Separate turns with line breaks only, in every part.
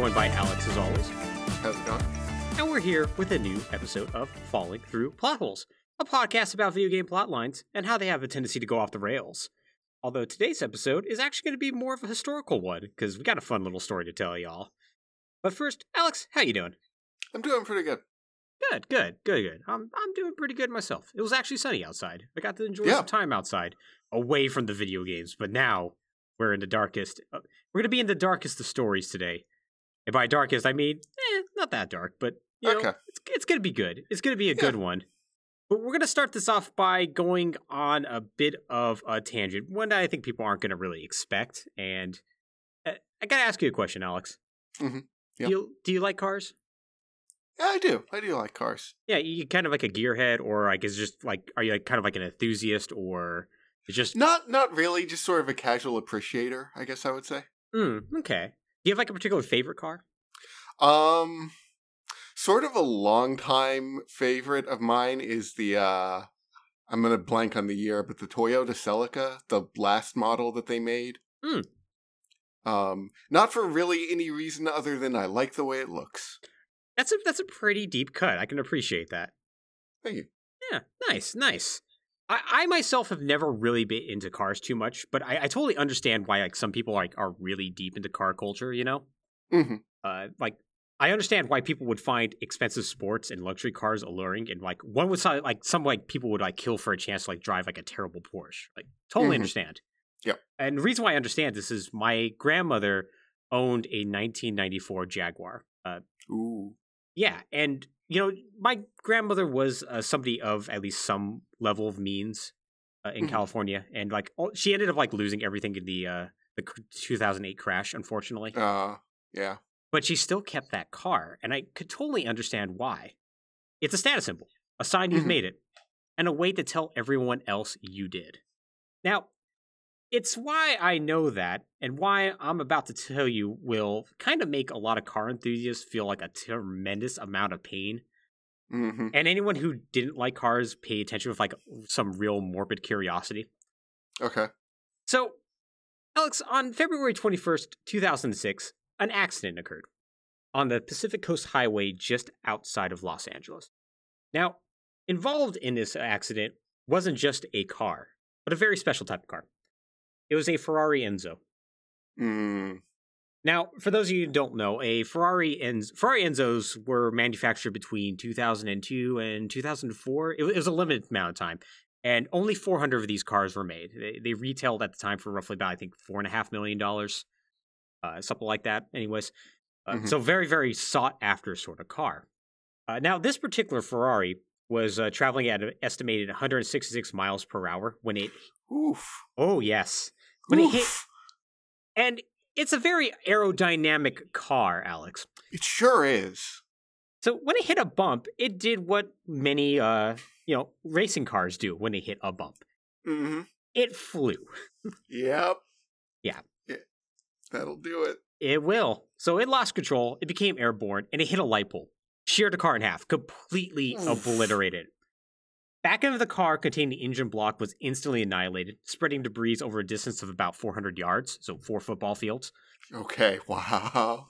joined by Alex as always,
How's it going?
and we're here with a new episode of Falling Through Plot Holes, a podcast about video game plot lines and how they have a tendency to go off the rails. Although today's episode is actually going to be more of a historical one because we got a fun little story to tell y'all. But first, Alex, how you doing?
I'm doing pretty good.
Good, good, good, good. I'm I'm doing pretty good myself. It was actually sunny outside. I got to enjoy
Yeah.
some time outside, away from the video games. But now we're in the darkest. Uh, we're gonna be in the darkest of stories today. And by darkest, I mean eh, not that dark, but you know,
Okay.
it's it's gonna be good. It's gonna be a
Yeah.
good one. But we're gonna start this off by going on a bit of a tangent, one that I think people aren't gonna really expect. And uh, I gotta ask you a question, Alex.
Mhm. Yeah.
Do you do you like cars?
Yeah, I do. I do like cars.
Yeah, you kind of like a gearhead, or like is just like are you like kind of like an enthusiast, or just
Not not really, just sort of a casual appreciator, I guess I would say.
mm, okay. Do you have like a particular favorite car?
Um sort of a long time favorite of mine is the uh I'm gonna blank on the year, but the Toyota Celica, the last model that they made.
Hmm.
Um, not for really any reason other than I like the way it looks.
That's a that's a pretty deep cut. I can appreciate that.
Thank you.
Yeah, nice, nice. I, I myself have never really been into cars too much, but I, I totally understand why like some people like are really deep into car culture. You know,
hmm
uh, like I understand why people would find expensive sports and luxury cars alluring, and like one would like some like people would like kill for a chance to like drive like a terrible Porsche. Like totally
Mhm.
understand.
Yep.
And the reason why I understand this is my grandmother owned a 1994 Jaguar. Uh,
Ooh.
yeah, and you know my grandmother was uh, somebody of at least some level of means uh, in
Mhm.
California, and like all, she ended up like losing everything in the uh, the 2008 crash, unfortunately
Uh yeah.
but she still kept that car, and I could totally understand why. It's a status symbol, a sign you've
Mhm.
made it, and a way to tell everyone else you did. Now, it's why I know that, and why I'm about to tell you will kind of make a lot of car enthusiasts feel like a tremendous amount of pain.
hmm
And anyone who didn't like cars pay attention with like some real morbid curiosity.
Okay.
So, Alex, on February 21st, 2006, an accident occurred on the Pacific Coast Highway just outside of Los Angeles. Now, involved in this accident wasn't just a car, but a very special type of car. It was a Ferrari Enzo.
Mm.
Now, for those of you who don't know, a Ferrari Enz- Ferrari Enzos were manufactured between 2002 and 2004. It, was a limited amount of time, and only 400 of these cars were made. They, they retailed at the time for roughly about I think four and a half million dollars, uh, something like that. Anyways, uh,
Mhm.
so very very sought after sort of car. Uh, now, this particular Ferrari was uh, traveling at an estimated 166 miles per hour when it.
Oof.
Oh yes, when it hit and it's a very aerodynamic car, Alex.
It sure is.
So when it hit a bump, it did what many uh, you know, racing cars do when they hit a bump.
hmm
It flew.
Yep.
Yeah.
That'll do it.
It will. So it lost control, it became airborne, and it hit a light pole. Sheared the car in half, completely
Oof.
obliterated. Back end of the car containing the engine block was instantly annihilated, spreading debris over a distance of about 400 yards, so four football fields.
Okay. Wow.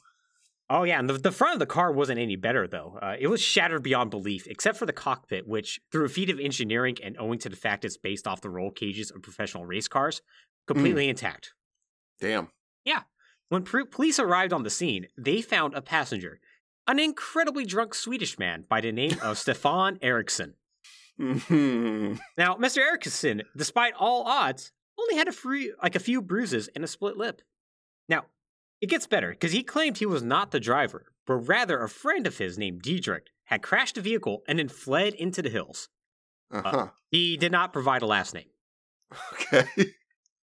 Oh yeah, and the, the front of the car wasn't any better though. Uh, it was shattered beyond belief, except for the cockpit, which, through a feat of engineering and owing to the fact it's based off the roll cages of professional race cars, completely intact.
Damn. Yeah.
When pr- police arrived on the scene, they found a passenger, an incredibly drunk Swedish man by the name of Stefan Eriksson.
Hmm
Now, Mr. Eriksson, despite all odds, only had a free, like a few bruises and a split lip. Now, it gets better because he claimed he was not the driver, but rather a friend of his named Diedrich had crashed the vehicle and then fled into the hills.
Uh-huh.
He did not provide a last name.
Okay.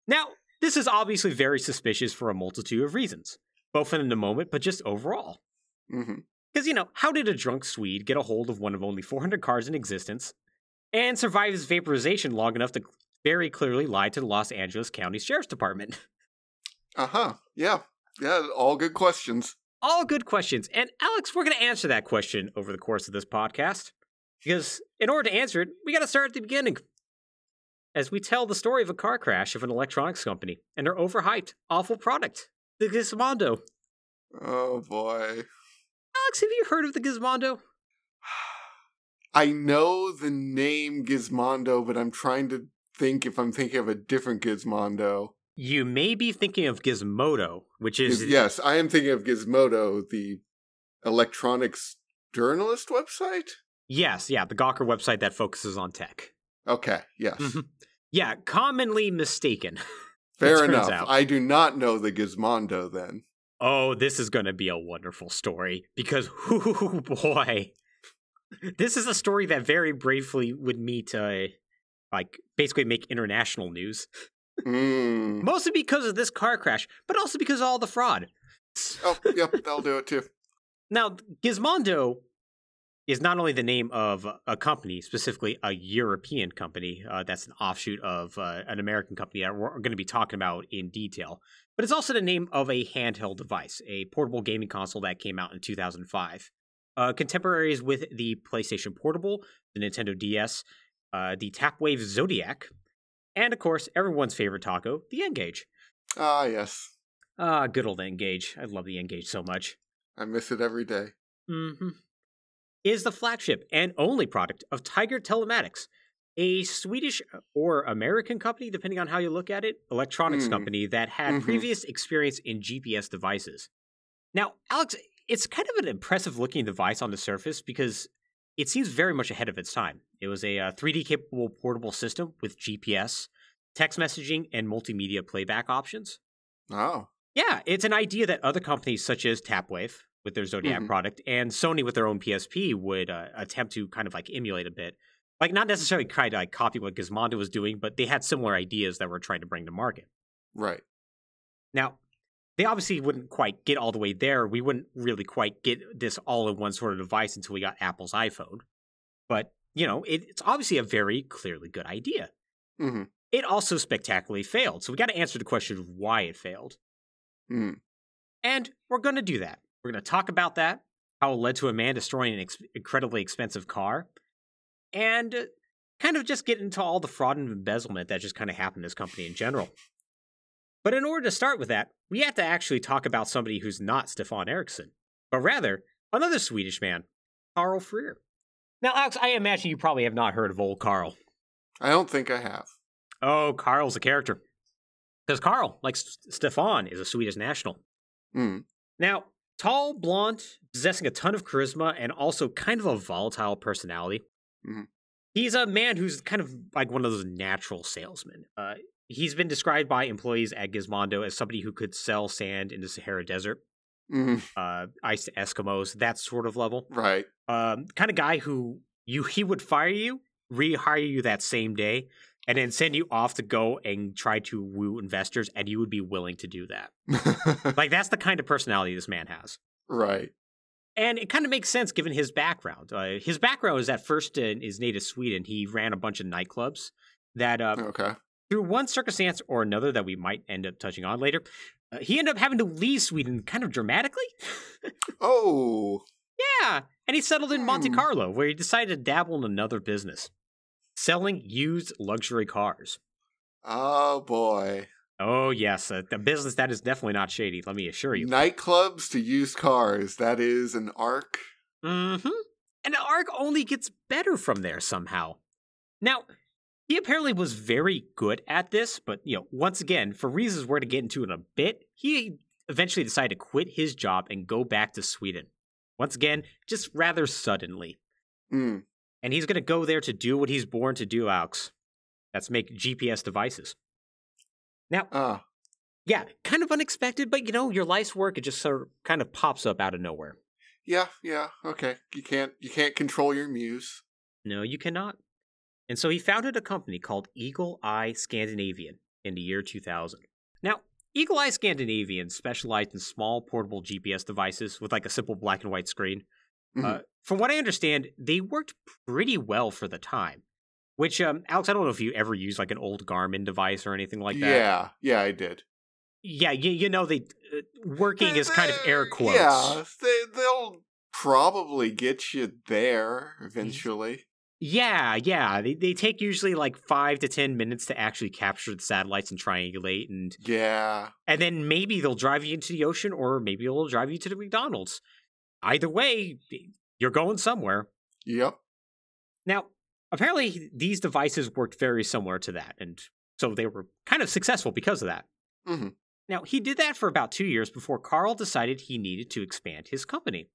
Now, this is obviously very suspicious for a multitude of reasons, both in the moment, but just overall. Because, you know, how did a drunk Swede get a hold of one of only 400 cars in existence and survive his vaporization long enough to very clearly lie to the Los Angeles County Sheriff's Department?
Uh-huh. Yeah. Yeah, all good questions.
All good questions. And Alex, we're going to answer that question over the course of this podcast. Because in order to answer it, we got to start at the beginning. As we tell the story of a car crash of an electronics company and their overhyped, awful product, the Gizmondo.
Oh boy.
Alex, have you heard of the Gizmondo?
I know the name Gizmondo, but I'm trying to think if I'm thinking of a different Gizmondo.
You may be thinking of Gizmodo, which is
yes, I am thinking of Gizmodo, the electronics journalist website.
yes, yeah, the Gawker website that focuses on tech.
Okay, yes.
Mhm. Yeah, commonly mistaken.
Fair enough.
out.
I do not know the Gizmondo then.
Oh, this is going to be a wonderful story because, oh boy, this is a story that very briefly would meet, uh, like, basically make international news.
Mm.
Mostly because of this car crash, but also because of all the fraud.
Oh, yep, that'll do it too.
Now, Gizmondo is not only the name of a company, specifically a European company uh, that's an offshoot of uh, an American company that we're going to be talking about in detail, but it's also the name of a handheld device, a portable gaming console that came out in 2005. Uh, contemporaries with the PlayStation Portable, the Nintendo DS, uh, the Tapwave Zodiac, and of course, everyone's favorite taco, the N-Gage.
Ah, yes.
Ah, good old N-Gage. I love the N-Gage so much.
I miss it every day.
hmm Is the flagship and only product of Tiger Telematics, a Swedish or American company, depending on how you look at it, electronics
Mm.
company that had
Mhm.
previous experience in GPS devices. Now, Alex, it's kind of an impressive looking device on the surface because it seems very much ahead of its time. It was a uh, 3D capable portable system with GPS, text messaging, and multimedia playback options.
Oh.
Yeah, it's an idea that other companies such as Tapwave with their Zodiac
Mhm.
product and Sony with their own PSP would uh, attempt to kind of like emulate a bit. Like not necessarily kind of like copy what Gizmondo was doing, but they had similar ideas that we're trying to bring to market.
Right.
Now, they obviously wouldn't quite get all the way there. We wouldn't really quite get this all in one sort of device until we got Apple's iPhone. But, you know, it, it's obviously a very clearly good idea.
hmm
It also spectacularly failed. So we got to answer the question of why it failed.
Mm.
And we're going to do that. We're going to talk about that, how it led to a man destroying an ex- incredibly expensive car, and uh, kind of just get into all the fraud and embezzlement that just kind of happened to this company in general. But in order to start with that, we have to actually talk about somebody who's not Stefan Eriksson, but rather another Swedish man, Carl Freer. Now, Alex, I imagine you probably have not heard of old Carl.
I don't think I have.
Oh, Carl's a character. Because Carl, like S- Stefan, is a Swedish national.
Mm.
Now, tall, blonde, possessing a ton of charisma, and also kind of a volatile personality.
Mhm.
He's a man who's kind of like one of those natural salesmen. Uh, he's been described by employees at Gizmondo as somebody who could sell sand in the Sahara Desert,
Mm.
uh, ice to Eskimos, that sort of level.
Right.
Um, kind of guy who you he would fire you, rehire you that same day, and then send you off to go and try to woo investors, and you would be willing to do that. Like that's the kind of personality this man has.
right.
And it kind of makes sense given his background. Uh, his background is at first in his native Sweden. He ran a bunch of nightclubs that, uh,
Okay.
Through one circumstance or another that we might end up touching on later, uh, he ended up having to leave Sweden kind of dramatically.
Oh.
yeah. And he settled in Monte
Hmm.
Carlo, where he decided to dabble in another business selling used luxury cars.
Oh boy.
Oh, yes. A, a business that is definitely not shady, let me assure you.
Nightclubs to used cars. That is an arc.
Mm-hmm. And the arc only gets better from there somehow. Now, he apparently was very good at this, but you know, once again, for reasons we're to get into in a bit, he eventually decided to quit his job and go back to Sweden. Once again, just rather suddenly.
Mm.
And he's gonna go there to do what he's born to do, Alex. That's make GPS devices. Now,
Ah.
yeah, kind of unexpected, but you know, your life's work, it just sort of kind of pops up out of nowhere.
Yeah. Yeah. Okay. You can't. You can't control your muse.
No, you cannot. And so he founded a company called Eagle Eye Scandinavian in the year 2000. Now, Eagle Eye Scandinavian specialized in small portable GPS devices with like a simple black and white screen.
Mhm.
Uh, from what I understand, they worked pretty well for the time. Which, um, Alex, I don't know if you ever used like an old Garmin device or anything like that.
Yeah. Yeah. I did.
Yeah, you, you know, they uh, working
They-
is kind of air quotes.
Yeah. They they'll probably get you there eventually.
Yeah, yeah. They they take usually like five to ten minutes to actually capture the satellites and triangulate, and
Yeah.
and then maybe they'll drive you into the ocean, or maybe they'll drive you to the McDonald's. Either way, you're going somewhere.
Yep.
Now, apparently, these devices worked very similar to that, and so they were kind of successful because of that.
Mhm.
Now, he did that for about two years before Carl decided he needed to expand his company.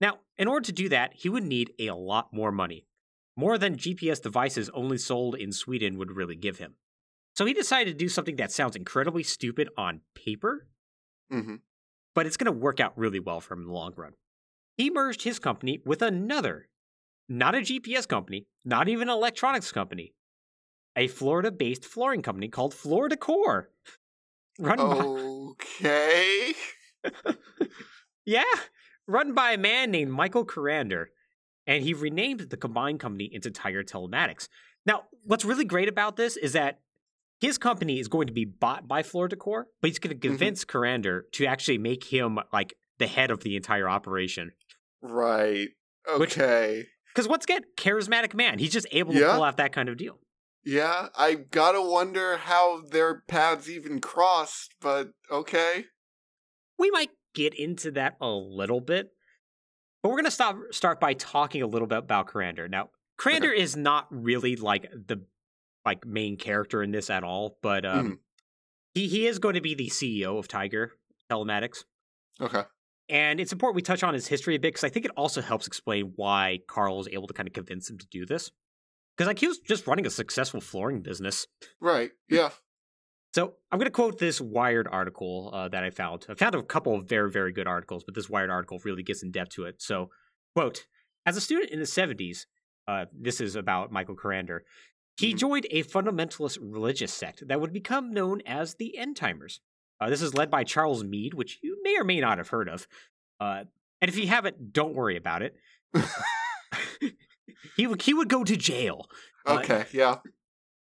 Now, in order to do that, he would need a lot more money, more than GPS devices only sold in Sweden would really give him. So he decided to do something that sounds incredibly stupid on paper,
hmm
but it's going to work out really well for him in the long run. He merged his company with another, not a GPS company, not even an electronics company, a Florida based flooring company called Floor Decor. Run by,
Okay.
yeah, run by a man named Michael Carrender, and he renamed the combined company into Tiger Telematics. Now, what's really great about this is that his company is going to be bought by Floor Decor, but he's going to
Mhm.
convince Carrender to actually make him like the head of the entire operation.
Right. Okay.
Because what's good? charismatic man, he's just able to
Yeah.
pull out that kind of deal.
Yeah, I gotta wonder how their paths even crossed, but okay.
We might get into that a little bit, but we're going to stop start by talking a little bit about Carrender. Now, Carrender is not really like the like main character in this at all, but um,
Mhm.
he he is going to be the CEO of Tiger Telematics.
Okay.
And it's important we touch on his history a bit because I think it also helps explain why Carl was able to kind of convince him to do this. Because like he was just running a successful flooring business.
Right. Yeah.
So I'm going to quote this Wired article uh, that I found. I found a couple of very, very good articles, but this Wired article really gets in depth to it. So, quote, as a student in the 70s, uh, this is about Michael Carrender, he
Mhm.
joined a fundamentalist religious sect that would become known as the End Timers. Uh, this is led by Charles Meade, which you may or may not have heard of. Uh, and if you haven't, don't worry about it. he would he would go to jail. Uh,
Okay. Yeah.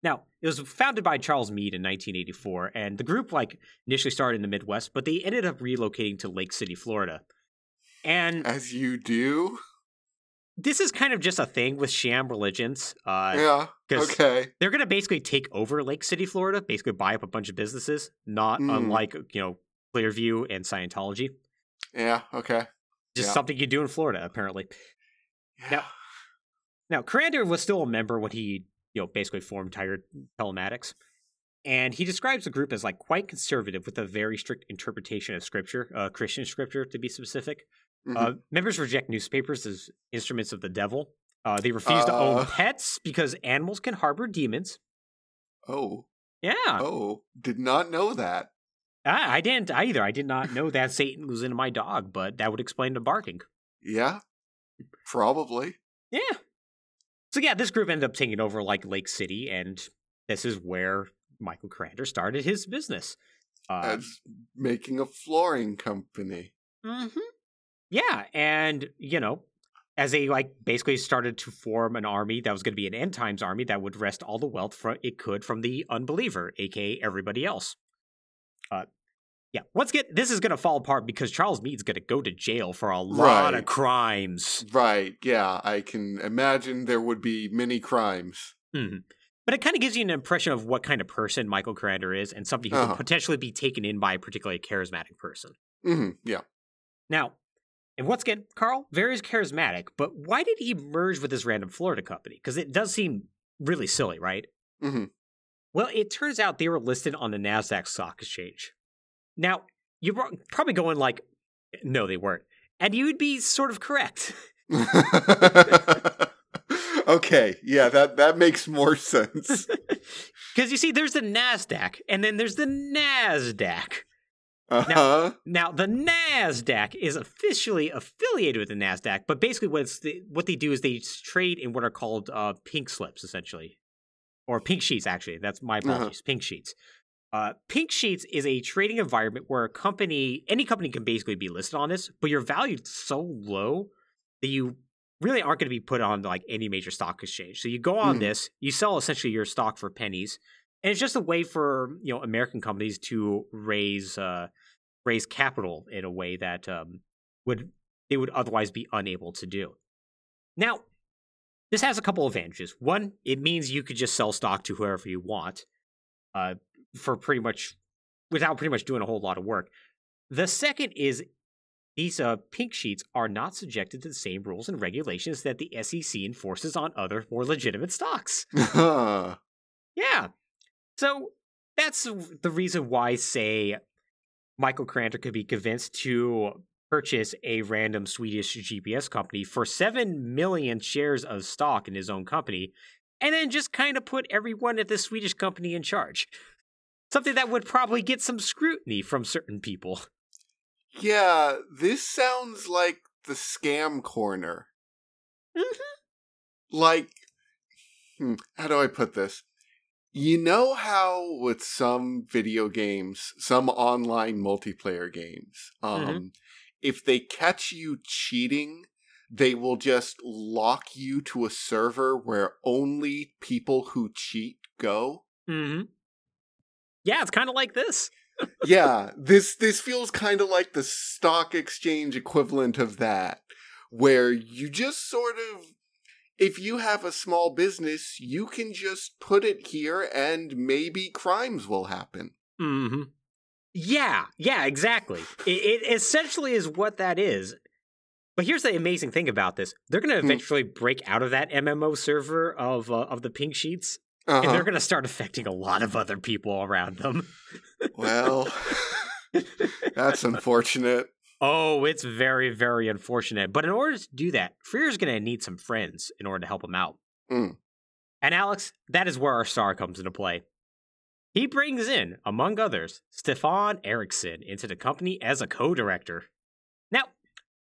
Now, it was founded by Charles Meade in 1984, and the group like initially started in the Midwest, but they ended up relocating to Lake City, Florida. And
As you do.
this is kind of just a thing with sham religions. Uh,
Yeah. Okay.
They're going to basically take over Lake City, Florida, basically buy up a bunch of businesses, not
Mm.
unlike, you know, Clearwater and Scientology.
Yeah. Okay.
Just
Yeah.
something you do in Florida, apparently.
Yeah.
Now, Carrender was still a member when he, you know, basically formed Tiger Telematics. And he describes the group as like quite conservative with a very strict interpretation of scripture, uh, Christian scripture to be specific.
Mhm.
Uh, members reject newspapers as instruments of the devil. Uh, they refuse to own
Uh.
pets because animals can harbor demons.
oh.
Yeah,
Oh. Did not know that.
I, I didn't either. I did not know that Satan was in my dog, but that would explain the barking.
Yeah. Probably.
Yeah. So yeah, this group ended up taking over like Lake City, and this is where Michael Carrender started his business. Uh,
As making a flooring company.
mhm. Yeah, and you know, as they like basically started to form an army that was going to be an end times army that would wrest all the wealth from it could from the unbeliever, aka everybody else. Uh, yeah. Once again, this is going to fall apart because Charles Meade's going to go to jail for a lot of crimes.
Right. Yeah. I can imagine there would be many crimes.
Mhm. But it kind of gives you an impression of what kind of person Michael Carrender is and somebody who
Uh-huh.
could potentially be taken in by a particularly charismatic person.
hmm Yeah.
Now, and once again, Carl, very charismatic, but why did he merge with this random Florida company? Because it does seem really silly, right?
hmm
Well, it turns out they were listed on the NASDAQ stock exchange. Now, you're probably going like, no, they weren't. And you would be sort of correct.
okay. Yeah. That that makes more sense.
Because you see, there's the NASDAQ, and then there's the NASDAQ.
Uh huh.
Now, the Nasdaq is officially affiliated with the Nasdaq, but basically, what it's the, what they do is they trade in what are called uh, pink slips, essentially, or pink sheets. Actually, that's my
Uh-huh.
apologies. Pink sheets. Uh, pink sheets is a trading environment where a company, any company, can basically be listed on this, but you're valued so low that you really aren't going to be put on like any major stock exchange. So you go on
Mm.
this, you sell essentially your stock for pennies, and it's just a way for you know American companies to raise uh, raise capital in a way that um, would they would otherwise be unable to do. Now, This has a couple advantages. One, it means you could just sell stock to whoever you want, uh, for pretty much without pretty much doing a whole lot of work. The second is these uh, pink sheets are not subjected to the same rules and regulations that the SEC enforces on other more legitimate stocks. yeah. So that's the reason why, say, Michael Carrender could be convinced to purchase a random Swedish GPS company for 7 million shares of stock in his own company, and then just kind of put everyone at this Swedish company in charge. Something that would probably get some scrutiny from certain people.
Yeah, this sounds like the scam corner.
Mm-hmm.
Like, hmm, how do I put this? You know how with some video games, some online multiplayer games, um,
Mhm.
if they catch you cheating, they will just lock you to a server where only people who cheat go.
Mm-hmm. Yeah, it's kind of like this.
yeah, this this feels kind of like the stock exchange equivalent of that, where you just sort of if you have a small business, you can just put it here and maybe crimes will happen.
Mm-hmm. Yeah, yeah, exactly. it, it essentially is what that is. But here's the amazing thing about this: they're going to
Hmm.
eventually break out of that MMO server of uh, of the pink sheets, and
Uh-huh.
they're going to start affecting a lot of other people around them.
Well, that's unfortunate.
oh, it's very, very unfortunate. But in order to do that, Freer's going to need some friends in order to help him out.
Mm.
And Alex, that is where our star comes into play. He brings in, among others, Stefan Eriksson into the company as a co director. Now,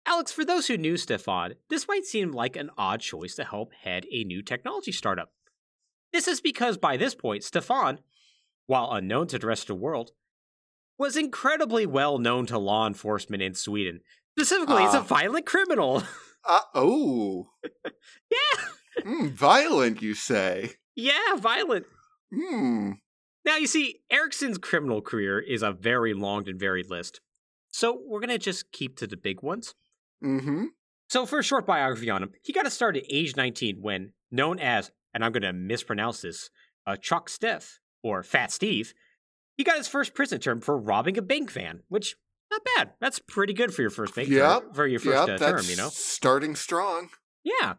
Alex, for those who knew Stefan, this might seem like an odd choice to help head a new technology startup. This is because by this point, Stefan, while unknown to the rest of the world, was incredibly well known to law enforcement in Sweden. Specifically, as a
Ah.
violent criminal.
Uh, oh,
yeah,
Hmm, violent, you say?
yeah, violent.
Hmm.
Now, you see, Eriksson's criminal career is a very long and varied list. So we're going to just keep to the big ones.
Mm-hmm.
So, for a short biography on him, he got to start at age 19 when, known as, and I'm going to mispronounce this, uh, Chuck Steph, or Fat Steve, he got his first prison term for robbing a bank van, which, not bad. That's pretty good for your first bank
Yep,
term, for your first
Yep,
uh, term, you know?
starting strong.
Yeah.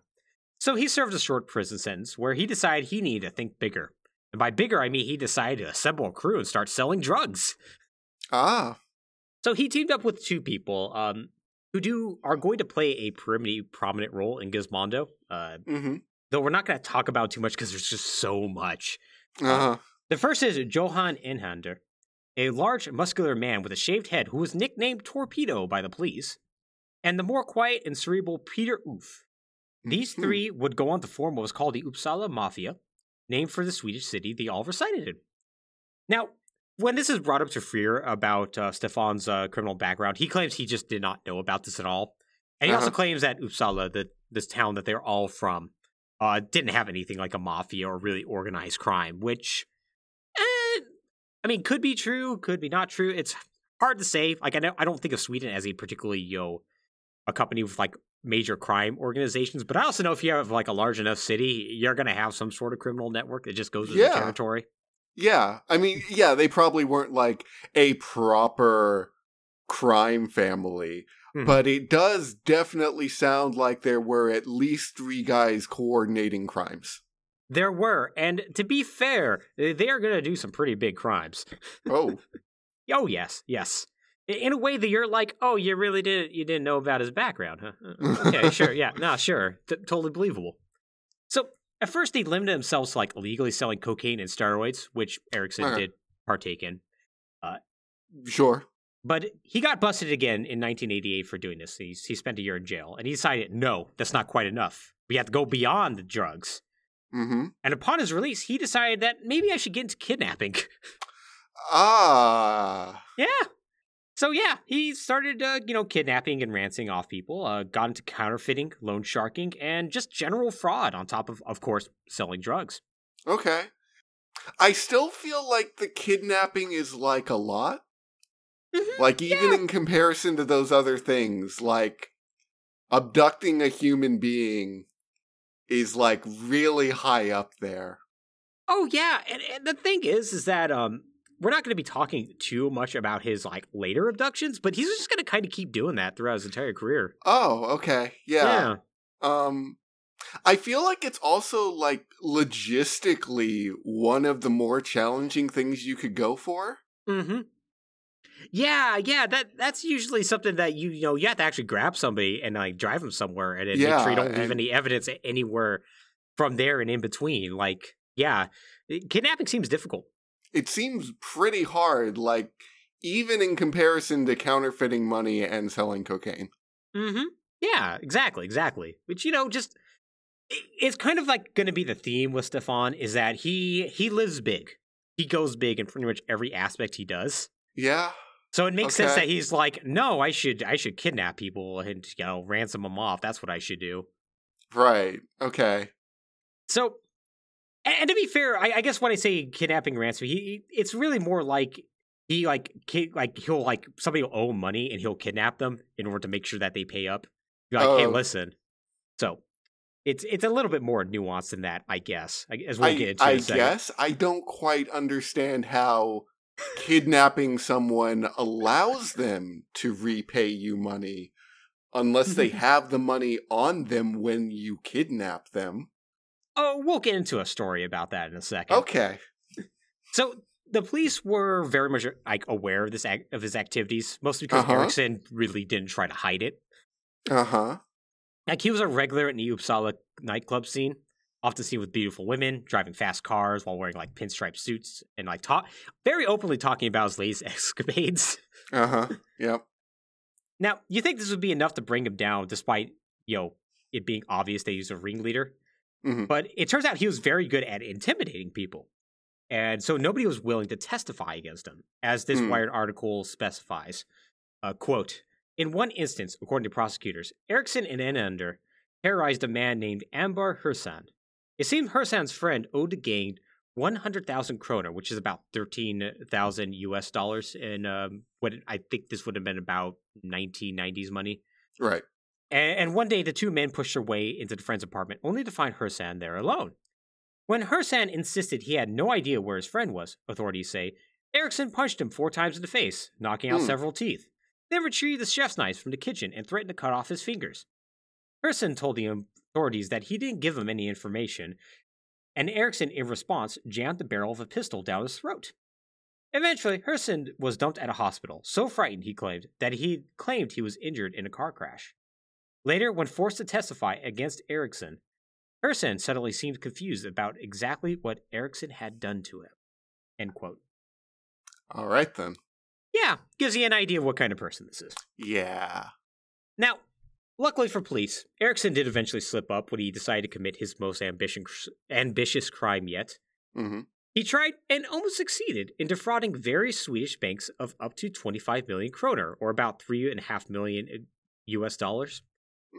So he served a short prison sentence where he decided he needed to think bigger. And by bigger, I mean he decided to assemble a crew and start selling drugs.
Ah.
So he teamed up with two people um, who do are going to play a pretty prominent role in Gizmondo. Uh,
Mm-hmm.
Though we're not going to talk about too much because there's just so much.
Uh-huh.
The first is Johan Enander, a large, muscular man with a shaved head who was nicknamed Torpedo by the police, and the more quiet and cerebral Peter Oof. These
Mhm.
three would go on to form what was called the Uppsala Mafia, named for the Swedish city they all resided in. Now, when this is brought up to Freer about uh, Stefan's uh, criminal background, he claims he just did not know about this at all. And he also
Uh-huh.
claims that Uppsala, the, this town that they're all from, uh, didn't have anything like a mafia or really organized crime, which, eh, I mean, could be true, could be not true. It's hard to say. Like, I, know, I don't think of Sweden as a particularly, you know, a company with like major crime organizations, but I also know if you have like a large enough city, you're going to have some sort of criminal network that just goes with
Yeah.
the territory.
Yeah. I mean, yeah, they probably weren't like a proper crime family,
Mhm.
but it does definitely sound like there were at least three guys coordinating crimes.
There were, and to be fair, they are going to do some pretty big crimes.
Oh.
Oh yes, yes. In a way that you're like, oh, you really did you didn't know about his background, huh? Uh, Okay, sure, yeah, no, sure, T- totally believable. So at first, they limited themselves to like illegally selling cocaine and steroids, which Eriksson
Okay.
did partake in.
sure.
But he got busted again in 1988 for doing this. He's, he spent a year in jail, and he decided, no, that's not quite enough. We have to go beyond the drugs.
Mm-hmm.
And upon his release, he decided that maybe I should get into kidnapping.
Ah.
Yeah. So yeah, he started, uh, you know, kidnapping and ransing off people. Uh, got into counterfeiting, loan sharking, and just general fraud. On top of, of course, selling drugs.
Okay. I still feel like the kidnapping is like a lot. Like even
Yeah.
in comparison to those other things, like abducting a human being is like really high up there.
Oh yeah, and, and the thing is, is that um, we're not going to be talking too much about his like later abductions, but he's just going to kind of keep doing that throughout his entire career.
Oh, okay, yeah.
yeah.
Um, I feel like it's also like logistically one of the more challenging things you could go for.
Mm-hmm. Yeah, yeah, that that's usually something that you you know you have to actually grab somebody and like drive them somewhere and then make sure you don't leave any evidence anywhere from there and in between. Like, yeah, kidnapping seems difficult.
It seems pretty hard, like even in comparison to counterfeiting money and selling cocaine.
Mm-hmm. Yeah, exactly, exactly. Which you know, just it's kind of like going to be the theme with Stefan is that he he lives big. He goes big in pretty much every aspect he does.
Yeah.
So it makes sense that he's like, no, I should I should kidnap people and you know ransom them off. That's what I should do.
Right. Okay.
So, and, to be fair, I, I guess when I say kidnapping ransom, he, it's really more like he like ki- like he'll like somebody will owe money and he'll kidnap them in order to make sure that they pay up. You're like, hey,
Oh.
listen. So it's it's a little bit more nuanced than that, I guess. As we'll get
I,
into
I guess I don't quite understand how kidnapping someone allows them to repay you money unless they have the money on them when you kidnap them.
Oh, we'll get into a story about that in a second.
Okay.
So the police were very much like aware of this ac- of his activities, mostly because
Uh-huh.
Eriksson really didn't try to hide it.
Uh-huh.
Like he was a regular in the Uppsala nightclub scene, often seen with beautiful women, driving fast cars while wearing like pinstripe suits and like talk very openly talking about his latest escapades.
Uh-huh. Yep.
Now, you think this would be enough to bring him down, despite you know it being obvious that he's a ringleader?
Mhm.
But it turns out he was very good at intimidating people, and so nobody was willing to testify against him, as this
Hmm.
Wired article specifies. Uh, quote: In one instance, according to prosecutors, Eriksson and Enander terrorized a man named Ambar Hersan. It seemed Hersan's friend owed the gang 100,000 kroner, which is about 13,000 US dollars in um, what I think this would have been about 1990s money.
Right.
And, and one day, the two men pushed their way into the friend's apartment, only to find Hersan there alone. When Hersan insisted he had no idea where his friend was, authorities say, Eriksson punched him four times in the face, knocking out
Hmm.
several teeth, then retrieved the chef's knife from the kitchen and threatened to cut off his fingers. Hersan told the authorities that he didn't give them any information, and Eriksson, in response, jammed the barrel of a pistol down his throat. Eventually, Herson was dumped at a hospital, so frightened, he claimed, that he claimed he was injured in a car crash. Later, when forced to testify against Eriksson, Herson suddenly seemed confused about exactly what Eriksson had done to him. End quote.
All right then.
Yeah, gives you an idea of what kind of person this is.
Yeah.
Now, luckily for police, Eriksson did eventually slip up when he decided to commit his most ambition, ambitious crime yet.
Mm-hmm.
He tried and almost succeeded in defrauding various Swedish banks of up to 25 million kroner, or about three and a half million US dollars.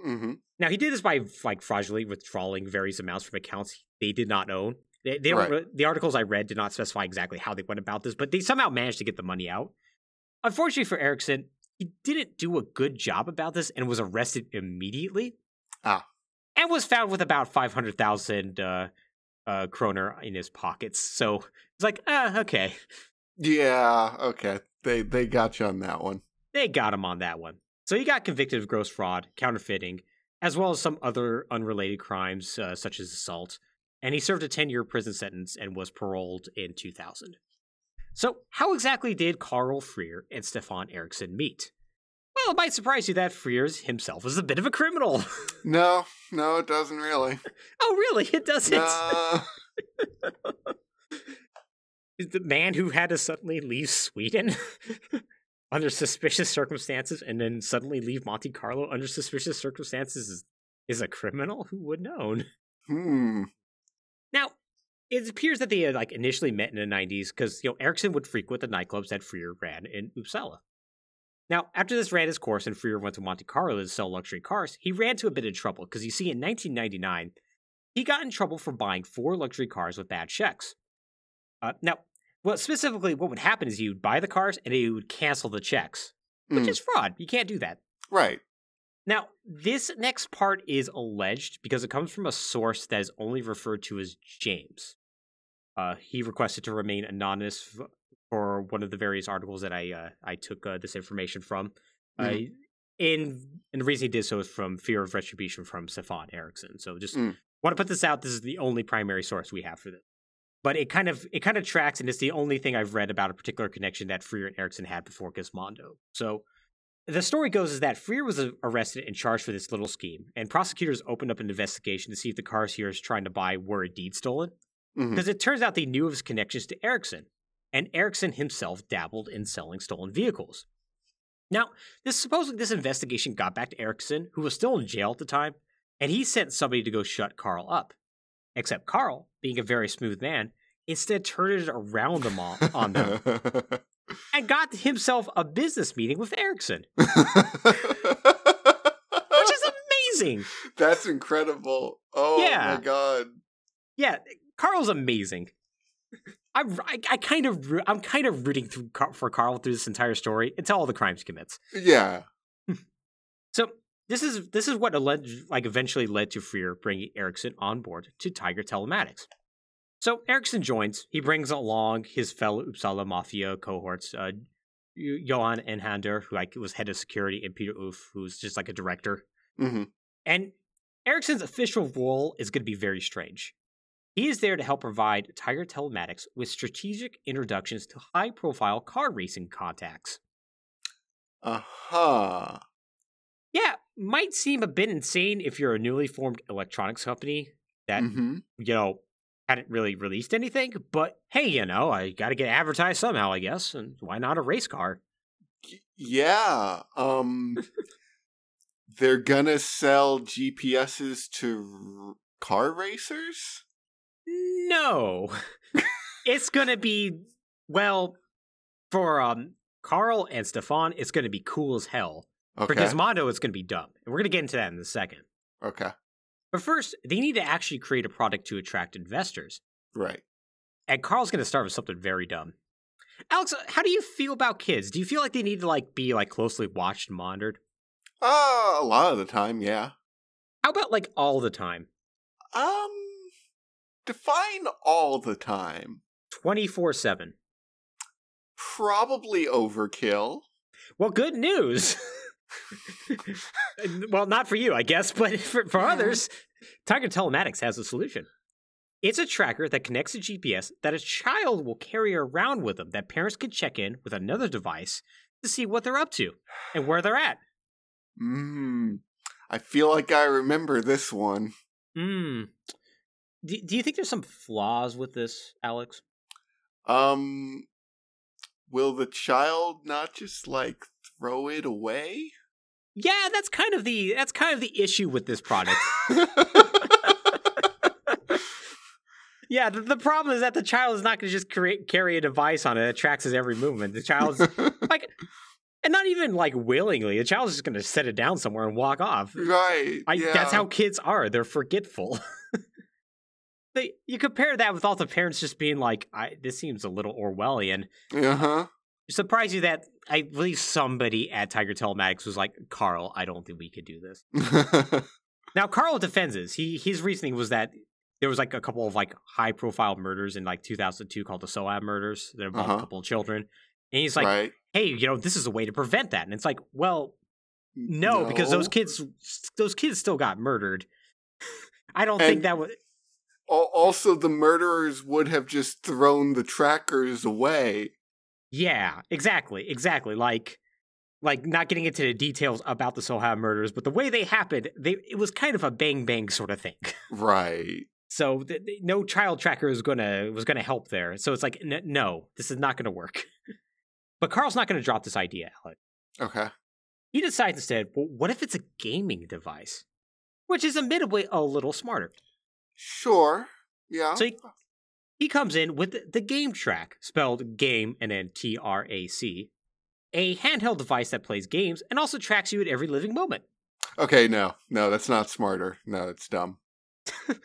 Mm-hmm.
Now he did this by like fraudulently withdrawing various amounts from accounts they did not own. They, they
Right.
re- the articles I read did not specify exactly how they went about this, but they somehow managed to get the money out. Unfortunately for Eriksson, he didn't do a good job about this and was arrested immediately.
Ah.
and was found with about five hundred thousand uh, uh, kroner in his pockets. So it's like, ah, okay,
Yeah. Okay. They they got you on that one.
they got him on that one. So he got convicted of gross fraud, counterfeiting, as well as some other unrelated crimes uh, such as assault, and he served a 10 year prison sentence and was paroled in 2000. So, how exactly did Carl Freer and Stefan Eriksson meet? Well, it might surprise you that Freers himself is a bit of a criminal.
No, no, it doesn't really.
oh, really? It doesn't.
No.
The man who had to suddenly leave Sweden under suspicious circumstances and then suddenly leave Monte Carlo under suspicious circumstances is, is a criminal? Who would known?
Hmm.
It appears that they had like initially met in the 90s because you know Eriksson would frequent the nightclubs that Freer ran in Uppsala. Now, after this ran his course and Freer went to Monte Carlo to sell luxury cars, he ran into a bit of trouble because you see, in 1999, he got in trouble for buying four luxury cars with bad checks. Uh, now, well, specifically, what would happen is you would buy the cars and you would cancel the checks, which
Mm.
is fraud. You can't do that.
Right.
Now, this next part is alleged because it comes from a source that is only referred to as James. Uh, he requested to remain anonymous f- for one of the various articles that I uh, I took uh, this information from.
Mhm.
Uh, and, and the reason he did so is from fear of retribution from Stefan Eriksson. So just
Mm.
want to put this out. This is the only primary source we have for this. But it kind of it kind of tracks, and it's the only thing I've read about a particular connection that Freer and Eriksson had before Gizmondo. So the story goes is that Freer was uh, arrested and charged for this little scheme, and prosecutors opened up an investigation to see if the cars he was trying to buy were indeed stolen. Because mm-hmm. it turns out they knew of his connections to Eriksson, and Eriksson himself dabbled in selling stolen vehicles. Now, this supposedly this investigation got back to Eriksson, who was still in jail at the time, and he sent somebody to go shut Carl up. Except Carl, being a very smooth man, instead turned it around them all, on them and got himself a business meeting with Eriksson, which is amazing.
That's incredible. Oh
Yeah.
my god.
Yeah, Carl's amazing. I'm, I, I kind of, I'm kind of rooting through for Carl through this entire story until all the crimes he commits.
Yeah.
So this is this is what alleged, like eventually led to Freer bringing Eriksson on board to Tiger Telematics. So Eriksson joins. He brings along his fellow Uppsala Mafia cohorts, uh, Jo- Johan Enander, who like was head of security, and Peter Uff, who's just like a director.
hmm
And Eriksson's official role is going to be very strange. He is there to help provide Tiger Telematics with strategic introductions to high profile car racing contacts.
Uh huh.
Yeah, might seem a bit insane if you're a newly formed electronics company that,
hmm
you know, hadn't really released anything, but hey, you know, I got to get advertised somehow, I guess, and why not a race car?
Yeah. Um. they're gonna sell GPSs to r- car racers.
No. it's going to be well for um Carl and Stefan, it's going to be cool as hell. For
Okay.
Gizmondo, it's going to be dumb. And we're going to get into that in a second.
okay.
But first, they need to actually create a product to attract investors.
Right.
And Carl's going to start with something very dumb. Alex, how do you feel about kids? Do you feel like they need to like be like closely watched and monitored?
Uh, a lot of the time, yeah.
How about like all the time?
Um, define all the time.
24/7.
Probably overkill.
Well, good news. well, not for you, I guess, but for, for
Yeah.
others, Tiger Telematics has a solution. It's a tracker that connects to GPS that a child will carry around with them that parents can check in with another device to see what they're up to and where they're at.
Hmm. I feel like I remember this one.
Hmm. Do, do you think there's some flaws with this, Alex?
Um, will the child not just like throw it away?
Yeah, that's kind of the that's kind of the issue with this product. yeah, the, the problem is that the child is not going to just create, carry a device on it that tracks his every movement. The child's like, and not even like willingly. The child's just going to set it down somewhere and walk off.
right.
I,
yeah.
That's how kids are. They're forgetful. they, you compare that with all the parents just being like, I, "This seems a little Orwellian."
Uh huh.
Surprise you that I believe somebody at Tiger Telematics was like, "Carl, I don't think we could do this." Now, Carl defends this. He his reasoning was that there was like a couple of like high profile murders in like 2002 called the Soham murders that involved
Uh-huh.
a couple of children, and he's like,
right.
"Hey, you know, this is a way to prevent that." And it's like, well, no, because those kids those kids still got murdered. I don't
And-
think that would.
Al- Also, the murderers would have just thrown the trackers away.
Yeah, exactly, exactly. Like, like not getting into the details about the Soham murders, but the way they happened, they it was kind of a bang bang sort of thing.
Right.
So th- no child tracker was gonna was gonna help there. So it's like, n- no, this is not gonna work. but Carl's not gonna drop this idea, Alec.
Okay.
He decides instead, well, what if it's a gaming device, which is admittedly a little smarter.
Sure. Yeah.
So he, he comes in with the, the Game Track, spelled game and then T R A C, a handheld device that plays games and also tracks you at every living moment.
okay. No. No, that's not smarter. No, it's dumb.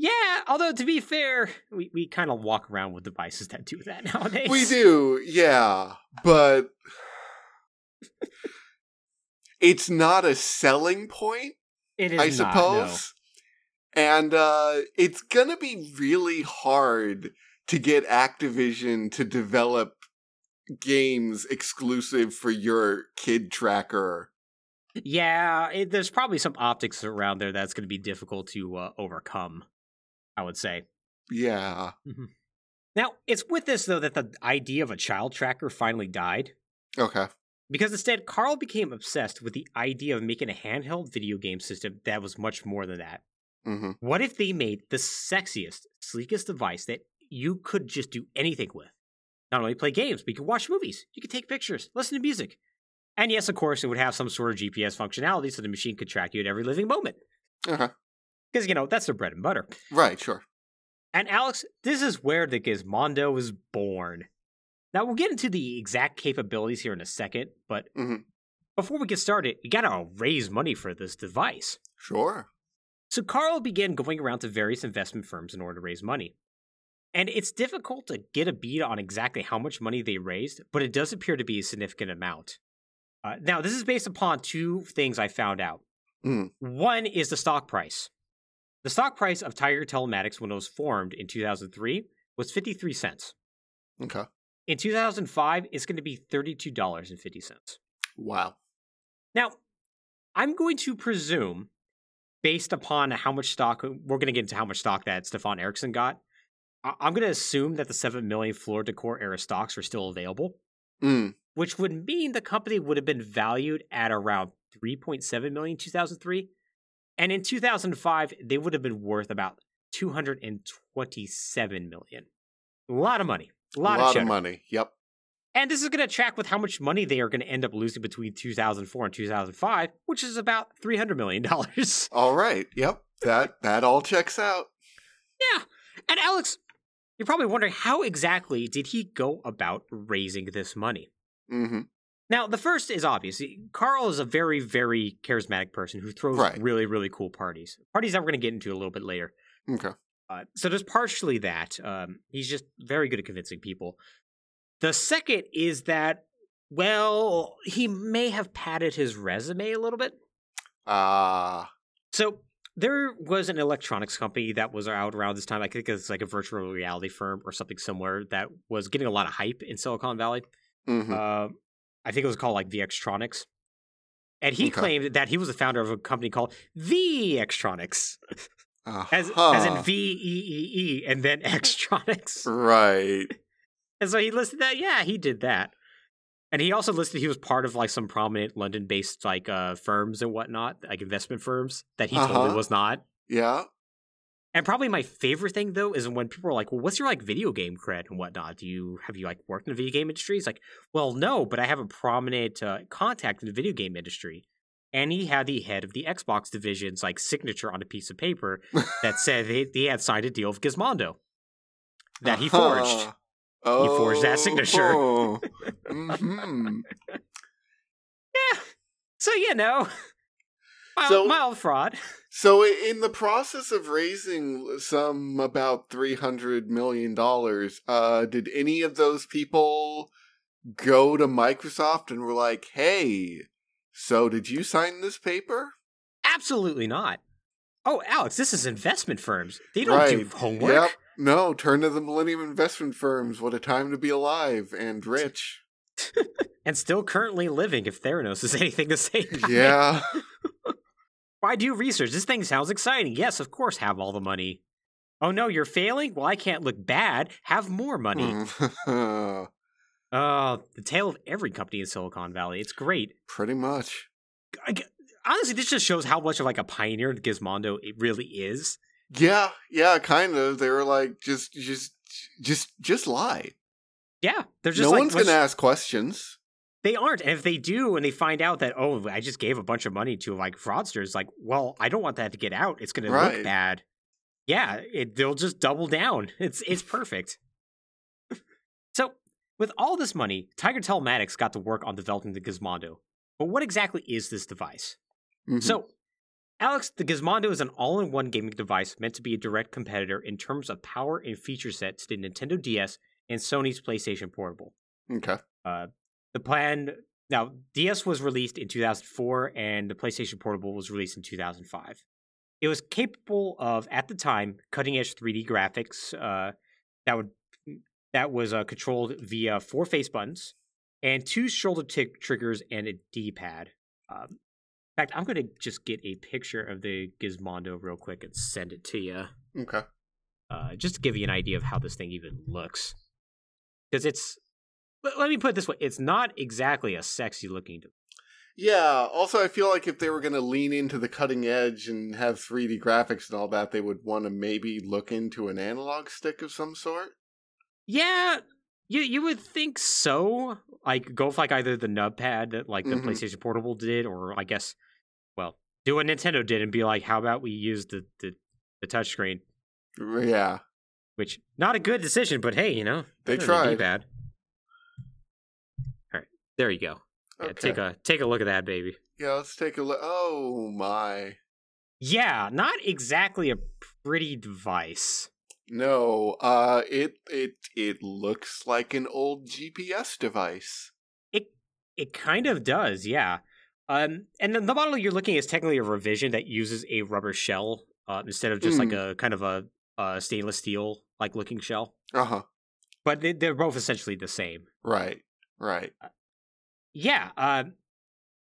Yeah, although to be fair, we, we kind of walk around with devices that do that nowadays.
We do. Yeah. But it's not a selling point,
It is
I
not,
suppose. And uh, it's gonna be really hard to get Activision to develop games exclusive for your kid tracker.
Yeah, it, there's probably some optics around there that's going to be difficult to uh, overcome. I would say.
Yeah.
Now, it's with this though that the idea of a child tracker finally died.
Okay.
Because instead, Carl became obsessed with the idea of making a handheld video game system that was much more than that.
hmm
What if they made the sexiest, sleekest device that you could just do anything with? Not only play games, but you could watch movies, you could take pictures, listen to music. And yes, of course, it would have some sort of GPS functionality so the machine could track you at every living moment. Because, you know, that's their bread and butter.
Right. Sure.
And Alex, this is where the Gizmondo was born. Now, we'll get into the exact capabilities here in a second, but
Mhm.
before we get started, you gotta raise money for this device.
Sure.
So Carl began going around to various investment firms in order to raise money. And it's difficult to get a bead on exactly how much money they raised, but it does appear to be a significant amount. Uh, now, this is based upon two things I found out.
Mm.
One is the stock price. The stock price of Tiger Telematics when it was formed in 2003 was 53 cents.
Okay.
In 2005, it's going to be $32.50.
Wow.
Now, I'm going to presume, based upon how much stock, we're going to get into how much stock that Stefan Eriksson got. I'm going to assume that the 7 million floor decor era stocks are still available,
Mm.
which would mean the company would have been valued at around 3.7 million in 2003. And in 2005, they would have been worth about 227 million. A lot of money. A lot,
a
of,
lot
cheddar.
of money. Yep.
And this is going to track with how much money they are going to end up losing between 2004 and 2005, which is about $300 million.
all right. Yep. That that all checks out. Yeah.
And Alex, you're probably wondering how exactly did he go about raising this money?
hmm
Now, the first is obvious. Carl is a very, very charismatic person who throws
Right.
really, really cool parties. Parties that we're going to get into a little bit later.
Okay.
Uh, so there's partially that. Um, he's just very good at convincing people. The second is that, well, he may have padded his resume a little bit.
Ah.
So there was an electronics company that was out around this time. I think it's like a virtual reality firm or something similar that was getting a lot of hype in Silicon Valley.
hmm
Uh, I think it was called like VXtronics. And he
Okay.
claimed that he was the founder of a company called VXtronics,
Uh-huh.
as in V E E E and then Xtronics.
Right.
And so he listed that, yeah, he did that. And he also listed he was part of like some prominent London based like uh firms and whatnot, like investment firms that he totally
Uh-huh.
was not.
Yeah.
And probably my favorite thing though is when people are like, "Well, what's your like video game cred and whatnot? Do you have you like worked in the video game industry?" It's like, "Well, no, but I have a prominent uh, contact in the video game industry." And he had the head of the Xbox division's like signature on a piece of paper that said they, they had signed a deal with Gizmondo that he forged.
Uh-huh. Oh.
forged that signature.
hmm
Yeah, so you know, mild,
So-
mild fraud.
So, in the process of raising some about three hundred million dollars, uh, did any of those people go to Microsoft and were like, "Hey, so did you sign this paper?"
Absolutely not. Oh, Alex, this is investment firms. They don't do homework.
Yep. No, turn to the Millennium Investment Firms. What a time to be alive and rich.
and still currently living if Theranos is anything to say.
Yeah.
Why do research? This thing sounds exciting. Yes, of course, have all the money. Oh no, you're failing? Well, I can't look bad. Have more money.
Mm.
Oh, the tale of every company in Silicon Valley. It's great.
Pretty much.
I honestly, this just shows how much of like a pioneer Gizmondo it really is.
Yeah, yeah, kind of. They were like, just, just, just, just lie.
Yeah, they're just
no
like
one's gonna ask questions.
They aren't. And if they do and they find out that, oh, I just gave a bunch of money to like fraudsters, like, well, I don't want that to get out. It's going to
Right.
look bad. Yeah, it, they'll just double down. It's it's perfect. With all this money, Tiger Telematics got to work on developing the Gizmondo. But what exactly is this device?
Mhm.
So, Alex, the Gizmondo is an all in one gaming device meant to be a direct competitor in terms of power and feature set to the Nintendo DS and Sony's PlayStation Portable.
okay.
Uh, the plan now DS was released in 2004, and the PlayStation Portable was released in 2005. It was capable of, at the time, cutting edge 3D graphics uh, that would that was uh, controlled via four face buttons and two shoulder t- triggers and a D-pad. Um, in fact, I'm going to just get a picture of the Gizmondo real quick and send it to you,
Okay.
uh, just to give you an idea of how this thing even looks. Because it's, let, let me put it this way: it's not exactly a sexy looking. device.
Yeah. Also, I feel like if they were going to lean into the cutting edge and have 3D graphics and all that, they would want to maybe look into an analog stick of some sort.
Yeah, you you would think so. Like go with like either the nub pad that like the
Mhm.
PlayStation Portable did, or I guess, well, do what Nintendo did and be like, how about we use the the, the touchscreen?
Yeah.
Which not a good decision, but hey, you know
They tried.
D-pad. All right, there you go. Yeah, take a take a look at that baby.
Yeah, let's take a look. Oh my.
Yeah, not exactly a pretty device.
No, uh it it it looks like an old GPS device.
It it kind of does, yeah. Um, and then the model you're looking at is technically a revision that uses a rubber shell uh, instead of just like a kind of a, a stainless steel like looking shell.
Uh-huh.
But they, they're both essentially the same.
Right. Right.
Yeah. Um,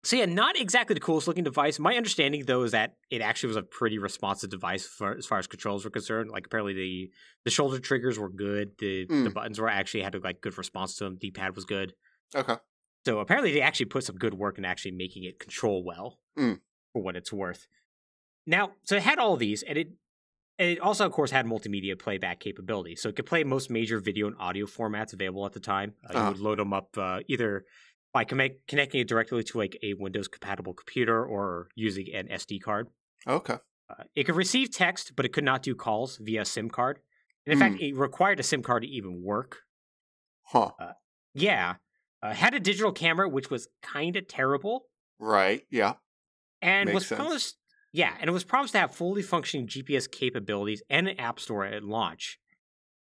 so yeah, not exactly the coolest looking device. My understanding though is that it actually was a pretty responsive device for, as far as controls were concerned. Like apparently the the shoulder triggers were good. The the
Mm.
buttons were actually had a like good response to them. D pad was good.
Okay.
So apparently they actually put some good work in actually making it control well
Mm.
for what it's worth. Now, so it had all these, and it and it also, of course, had multimedia playback capability. So it could play most major video and audio formats available at the time. Uh, You
Uh-huh.
would load them up uh, either by connect- connecting it directly to like a Windows compatible computer or using an SD card.
Okay.
Uh, it could receive text, but it could not do calls via SIM card. And in fact, it required a SIM card to even work.
Huh.
Yeah. Uh, had a digital camera, which was kind of terrible.
Right. Yeah.
and
Makes
was
sense.
promised yeah and it was promised to have fully functioning gps capabilities and an app store at launch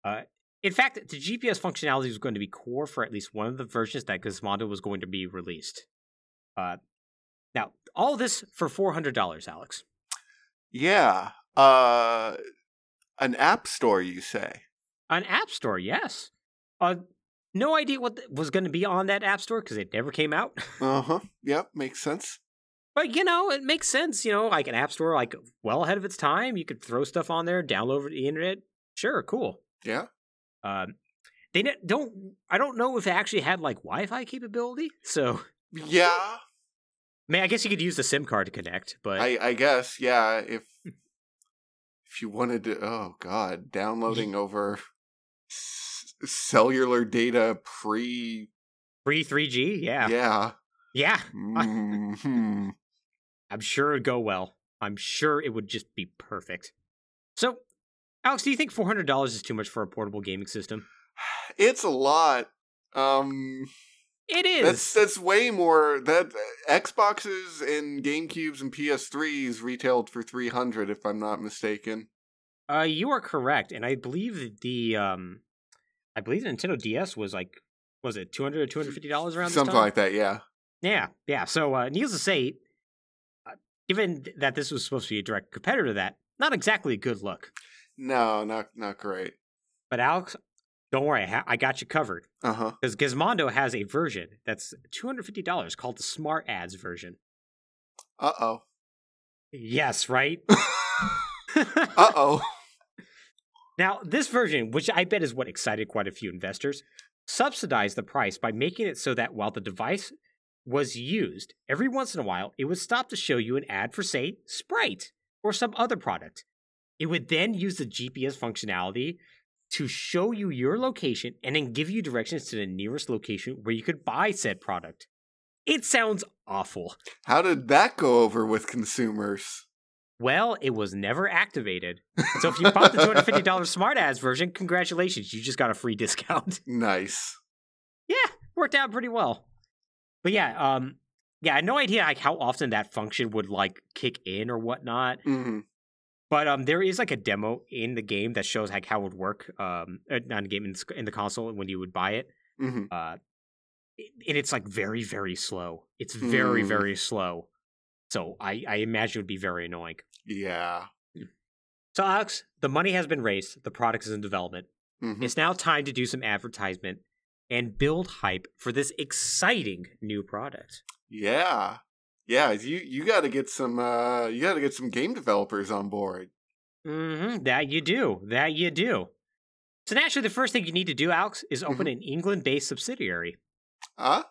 uh, in fact the gps functionality was going to be core for at least one of the versions that gizmondo was going to be released uh, now all this for $400 alex
Yeah. Uh an app store you say.
an app store yes uh, no idea what was going to be on that app store because it never came out
Uh-huh. Yep, makes sense.
But you know, it makes sense. You know, like an app store, like well ahead of its time. You could throw stuff on there, download it the internet. Sure, cool.
Yeah.
Um, they ne- don't. I don't know if it actually had like Wi-Fi capability. So,
Yeah.
I mean, I guess you could use the SIM card to connect. But
I I guess yeah, if if you wanted to oh god, downloading over s- cellular data pre
free 3G, yeah, yeah,
yeah. Mhm.
I'm sure it'd go well. I'm sure it would just be perfect. So, Alex, do you think four hundred dollars is too much for a portable gaming system?
It's a lot. Um
It is.
That's that's way more. That Xboxes and GameCubes and PS3s retailed for three hundred, if I'm not mistaken.
Uh, you are correct, and I believe that the um, I believe the Nintendo DS was like, was it two hundred or two hundred fifty dollars around this
Something like that. Yeah.
Yeah, yeah. So, uh, needless to say, uh, given that this was supposed to be a direct competitor to that, not exactly a good look.
No, not not great.
But Alex, don't worry, I, got you covered
Uh huh.
because Gizmondo has a version that's two hundred fifty dollars called the Smart Ads version.
Uh oh.
Yes, right.
Uh oh.
Now, this version, which I bet is what excited quite a few investors, subsidized the price by making it so that while the device was used, every once in a while it would stop to show you an ad for, say, Sprite or some other product. It would then use the GPS functionality to show you your location and then give you directions to the nearest location where you could buy said product. It sounds awful.
How did that go over with consumers?
Well, it was never activated. So if you bought the $250 Smart Ads version, congratulations, you just got a free discount.
Nice.
yeah, worked out pretty well. But yeah, um, yeah, I had no idea like how often that function would like kick in or whatnot.
hmm
But um, there is like a demo in the game that shows like how it would work. Um, uh, in the game in the, in the console when you would buy it.
hmm
Uh, and it's like very very slow. It's very
Mm.
very slow. So I I imagine it would be very annoying.
Yeah.
So Alex, the money has been raised. The product is in development.
Mhm.
It's now time to do some advertisement and build hype for this exciting new product.
Yeah. Yeah, you you got to get some uh you got to get some game developers on board.
Mm-hmm. That you do. That you do. So naturally, the first thing you need to do, Alex, is open an England-based subsidiary.
Huh?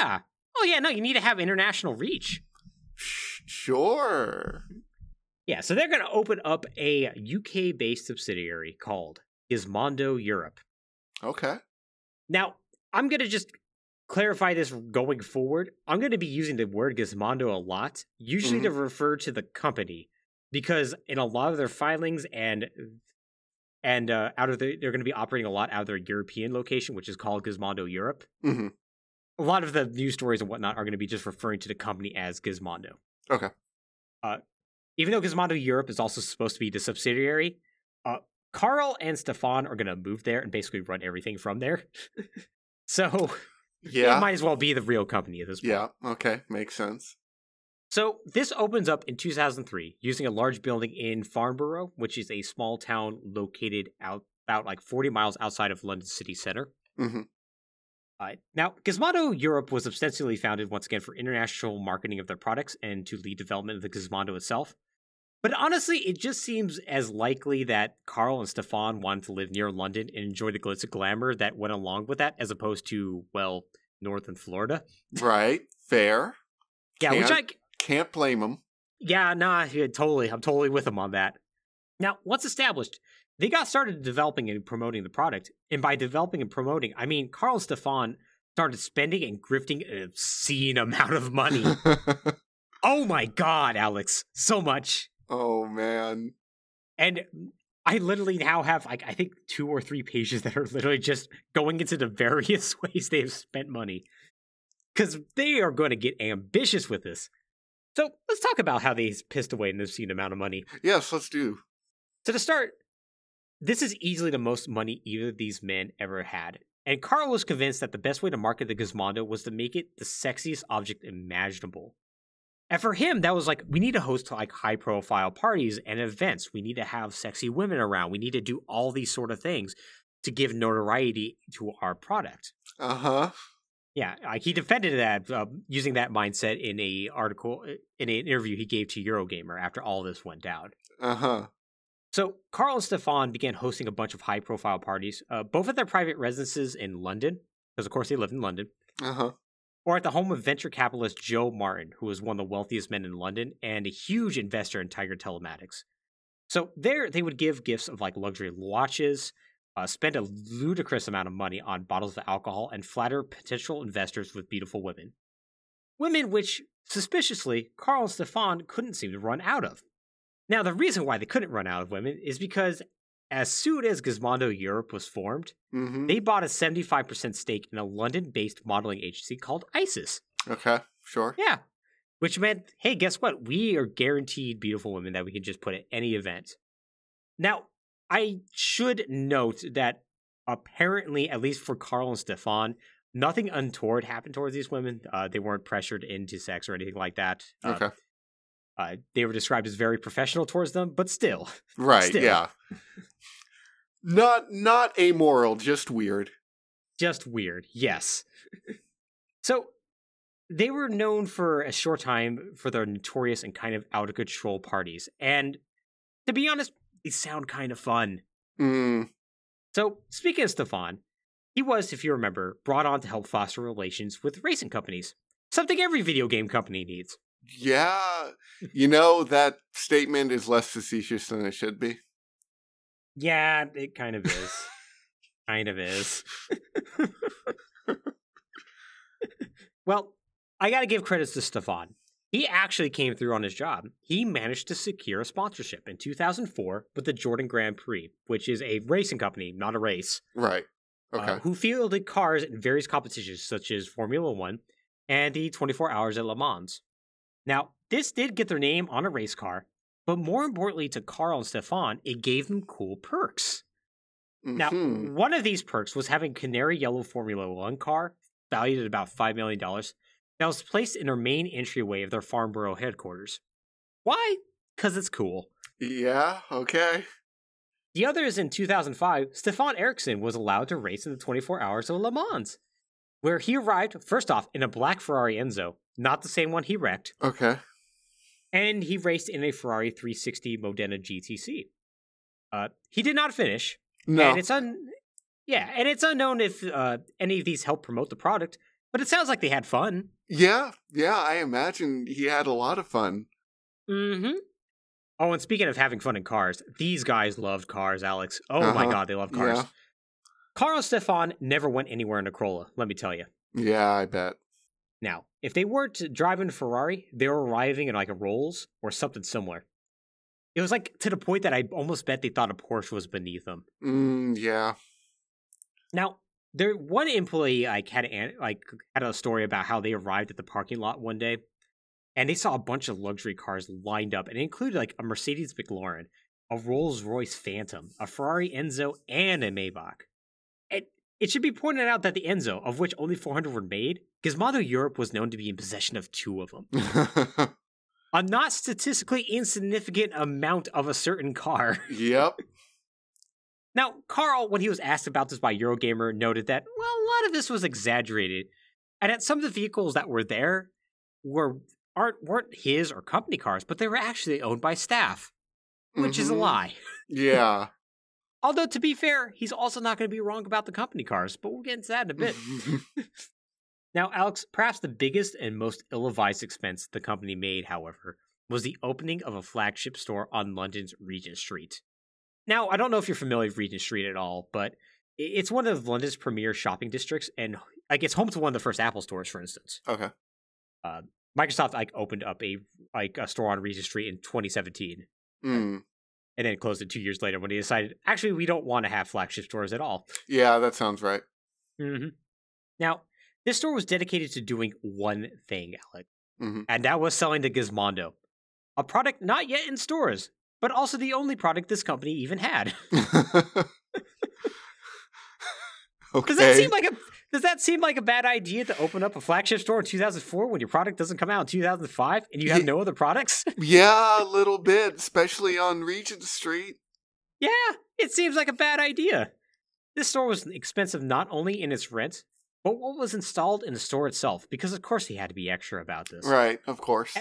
Yeah. Oh yeah. No, you need to have international reach.
Sure.
Yeah. So they're going to open up a UK-based subsidiary called Gizmondo Europe.
Okay.
Now, I'm going to just clarify this going forward. I'm going to be using the word Gizmondo a lot, usually to refer to the company, because in a lot of their filings and and uh, out of the, they're going to be operating a lot out of their European location, which is called Gizmondo Europe.
hmm
A lot of the news stories and whatnot are going to be just referring to the company as Gizmondo.
Okay.
Uh, even though Gizmondo Europe is also supposed to be the subsidiary, uh, Carl and Stefan are going to move there and basically run everything from there. so
Yeah.
it might as well be the real company at this point.
yeah. Okay. Makes sense.
So this opens up in 2003 using a large building in Farnborough, which is a small town located out about like 40 miles outside of London city center.
hmm
Uh, now, Gizmondo Europe was ostensibly founded once again for international marketing of their products and to lead development of the Gizmondo itself. But honestly, it just seems as likely that Carl and Stefan wanted to live near London and enjoy the glitz and glamour that went along with that, as opposed to, well, northern Florida.
Right. Fair.
Yeah, which I
Can't- Can't blame them.
Yeah, nah, yeah, totally. I'm totally with them on that. Now, once established, they got started developing and promoting the product. And by developing and promoting, I mean Carl and Stefan started spending and grifting an obscene amount of money. oh my god, Alex, so much.
Oh man.
And I literally now have like I think two or three pages that are literally just going into the various ways they've spent money. Cause they are going to get ambitious with this. So let's talk about how they pissed away an obscene amount of money.
Yes. Let's do.
So to start, this is easily the most money either of these men ever had. And Carl was convinced that the best way to market the Gizmondo was to make it the sexiest object imaginable. And for him, that was like, we need to host like high profile parties and events. We need to have sexy women around. We need to do all these sort of things to give notoriety to our product.
Uh huh.
Yeah, like he defended that uh, using that mindset in a article in an interview he gave to Eurogamer after all this went down.
Uh huh.
So Carl and Stefan began hosting a bunch of high-profile parties, uh, both at their private residences in London, because of course they lived in London,
Uh huh.
Or at the home of venture capitalist Joe Martin, who was one of the wealthiest men in London and a huge investor in Tiger Telematics. So there, they would give gifts of like luxury watches, uh, spend a ludicrous amount of money on bottles of alcohol, and flatter potential investors with beautiful women. Women which, suspiciously, Carl and Stefan couldn't seem to run out of. Now, the reason why they couldn't run out of women is because as soon as Gizmondo Europe was formed,
hmm
they bought a 75% stake in a London based modeling agency called ISIS.
Okay. Sure.
Yeah. Which meant, hey, guess what? We are guaranteed beautiful women that we can just put at any event. Now, I should note that apparently, at least for Carl and Stefan, nothing untoward happened towards these women. Uh, they weren't pressured into sex or anything like that. Uh,
Okay.
Uh, they were described as very professional towards them, but still.
Right.
still.
Yeah. Not not amoral, just weird.
just weird. Yes. so they were known for a short time for their notorious and kind of out of control parties. And to be honest, they sound kind of fun.
Mm,
So speaking of Stefan, he was, if you remember, brought on to help foster relations with racing companies. Something every video game company needs.
Yeah. You know that statement is less facetious than it should be.
Yeah, it kind of is. kind of is. well, I got to give credits to Stefan. He actually came through on his job. He managed to secure a sponsorship in 2004 with the Jordan Grand Prix, which is a racing company, not a race,
Right.
uh,
Okay.
who fielded cars in various competitions such as Formula One and the 24 Hours at Le Mans. Now, this did get their name on a race car, but more importantly to Carl and Stefan, it gave them cool perks. Now,
Mhm.
one of these perks was having Canary Yellow Formula One car valued at about $5 million, that was placed in their main entryway of their Farnborough headquarters. Why? Because it's cool.
Yeah, okay.
The other is in 2005, Stefan Eriksson was allowed to race in the 24 Hours of Le Mans, where he arrived, first off, in a black Ferrari Enzo, not the same one he wrecked,
Okay.
and he raced in a Ferrari 360 Modena GTC. Uh, he did not finish,
No.
and it's un yeah, and it's unknown if uh, any of these helped promote the product, but it sounds like they had fun.
Yeah, yeah, I imagine he had a lot of fun.
Mm-hmm. Oh, and speaking of having fun in cars, these guys loved cars, Alex. Oh my
Uh-huh.
god, they love cars.
Yeah.
Carl and Stefan never went anywhere in a Corolla, let me tell you.
Yeah, I bet.
Now, if they weren't driving a Ferrari, they were arriving in like a Rolls or something similar. It was like to the point that I almost bet they thought a Porsche was beneath them.
Mm, yeah.
Now, there one employee like had an, like had a story about how they arrived at the parking lot one day, and they saw a bunch of luxury cars lined up, and it included like a Mercedes McLaren, a Rolls Royce Phantom, a Ferrari Enzo, and a Maybach. It it should be pointed out that the Enzo, of which only 400 were made, Gizmondo Europe was known to be in possession of two of them. A not statistically insignificant amount of a certain car.
yep.
Now, Carl, when he was asked about this by Eurogamer, noted that, well, a lot of this was exaggerated, and that some of the vehicles that were there were aren't weren't his or company cars, but they were actually owned by staff, which is a
Mhm.
lie.
Yeah.
Although to be fair, he's also not going to be wrong about the company cars, but we'll get into that in a bit. Now, Alex, perhaps the biggest and most ill-advised expense the company made, however, was the opening of a flagship store on London's Regent Street. Now, I don't know if you're familiar with Regent Street at all, but it's one of London's premier shopping districts, and like it's home to one of the first Apple stores, for instance.
okay.
Microsoft like opened up a like a store on Regent Street in 2017,
Mm.
and then closed it two years later when they decided actually we don't want to have flagship stores at all.
Yeah, that sounds right.
hmm Now, this store was dedicated to doing one thing, Alex,
Mhm.
and that was selling the Gizmondo, a product not yet in stores, but also the only product this company even had.
okay.
Does that seem like a does that seem like a bad idea to open up a flagship store in 2004 when your product doesn't come out in 2005 and you have
Ye-
no other products?
yeah, a little bit, especially on Regent Street.
yeah, it seems like a bad idea. This store was expensive not only in its rent, but what was installed in the store itself, because of course he had to be extra about this.
Right, of course.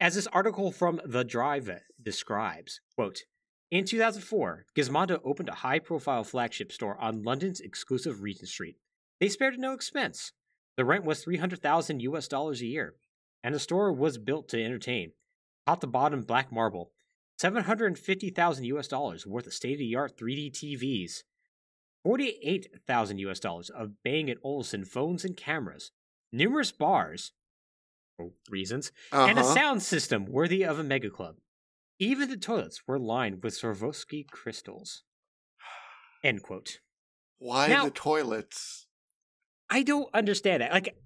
As this article from The Drive describes, quote, in 2004, Gizmondo opened a high-profile flagship store on London's exclusive Regent Street. They spared no expense. The rent was 300,000 US dollars a year, and the store was built to entertain. Top to bottom black marble, 750,000 US dollars worth of state-of-the-art 3D TVs, 48,000 US dollars of Bang & Olufsen phones and cameras, numerous bars, for reasons, and a
Uh-huh.
sound system worthy of a mega club. Even the toilets were lined with Swarovski crystals. End quote.
Why
Now-
the toilets?
I don't understand that. Like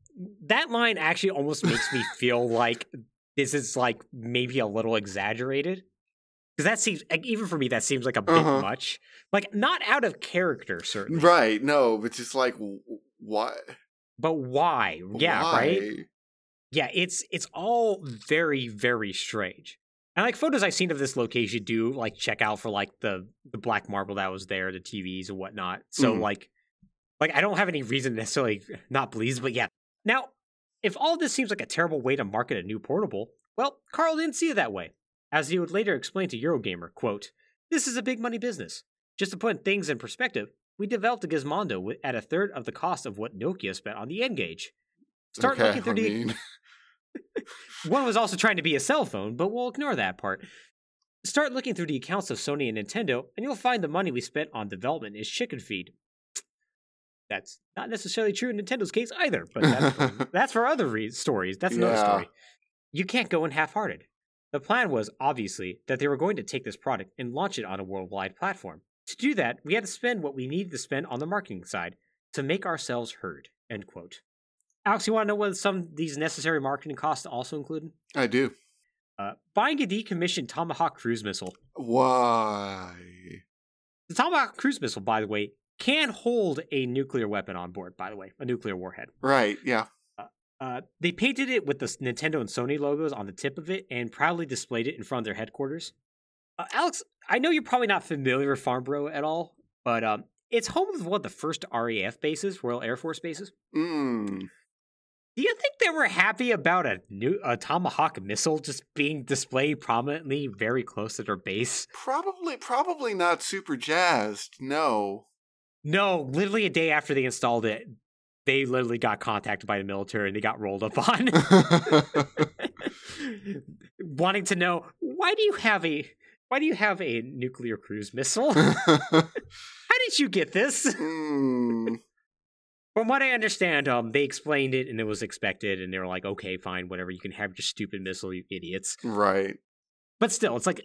that line actually almost makes me feel like this is like maybe a little exaggerated. Because that seems like, even for me that seems like a bit
Uh-huh.
much. Like not out of character certainly.
Right, no, but just like what?
But why? Yeah,
Why?
right? Yeah, it's it's all very very strange. And like photos I've seen of this location do like check out for like the the black marble that was there, the TVs and whatnot. So
Mhm.
like like I don't have any reason to necessarily not pleased, but yeah. Now, if all this seems like a terrible way to market a new portable, well, Carl didn't see it that way. As he would later explain to Eurogamer, quote, This is a big money business. Just to put things in perspective, we developed a Gizmondo at a third of the cost of what Nokia spent on the N-Gage. Start
okay,
looking through
I
the
mean,
one was also trying to be a cell phone, but we'll ignore that part. Start looking through the accounts of Sony and Nintendo, and you'll find the money we spent on development is chicken feed. That's not necessarily true in Nintendo's case either, but that's for, that's for other re- stories. That's another
Yeah.
story. You can't go in half hearted. The plan was, obviously, that they were going to take this product and launch it on a worldwide platform. To do that, we had to spend what we needed to spend on the marketing side to make ourselves heard. End quote. Alex, you want to know what some of these necessary marketing costs also included?
I do.
Uh, buying a decommissioned Tomahawk cruise missile.
Why?
The Tomahawk cruise missile, by the way, can hold a nuclear weapon on board, by the way, a nuclear warhead.
Right, yeah.
Uh, they painted it with the Nintendo and Sony logos on the tip of it and proudly displayed it in front of their headquarters. Uh, Alex, I know you're probably not familiar with Farnborough at all, but um, it's home of one of the first RAF bases, Royal Air Force bases.
Mm.
Do you think they were happy about a new a Tomahawk missile just being displayed prominently very close to their base?
Probably, probably not super jazzed. No.
No, literally a day after they installed it, they literally got contacted by the military and they got rolled up on. Wanting to know why do you have a why do you have a nuclear cruise missile? How did you get this?
Mm.
From what I understand, um, they explained it and it was expected, and they were like, "Okay, fine, whatever. You can have your stupid missile, you idiots."
Right.
But still, it's like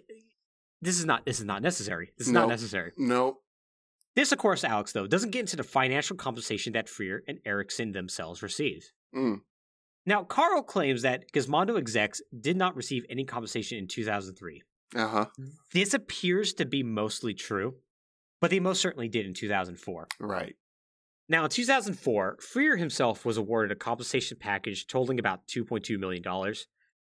this is not this is not necessary. This is not
Nope.
necessary.
Nope.
This, of course, Alex, though, doesn't get into the financial compensation that Freer and Eriksson themselves received.
Mm.
Now, Carl claims that Gizmondo execs did not receive any compensation in 2003.
Uh huh.
This appears to be mostly true, but they most certainly did in 2004.
Right.
Now, in 2004, Freer himself was awarded a compensation package totaling about $2.2 million.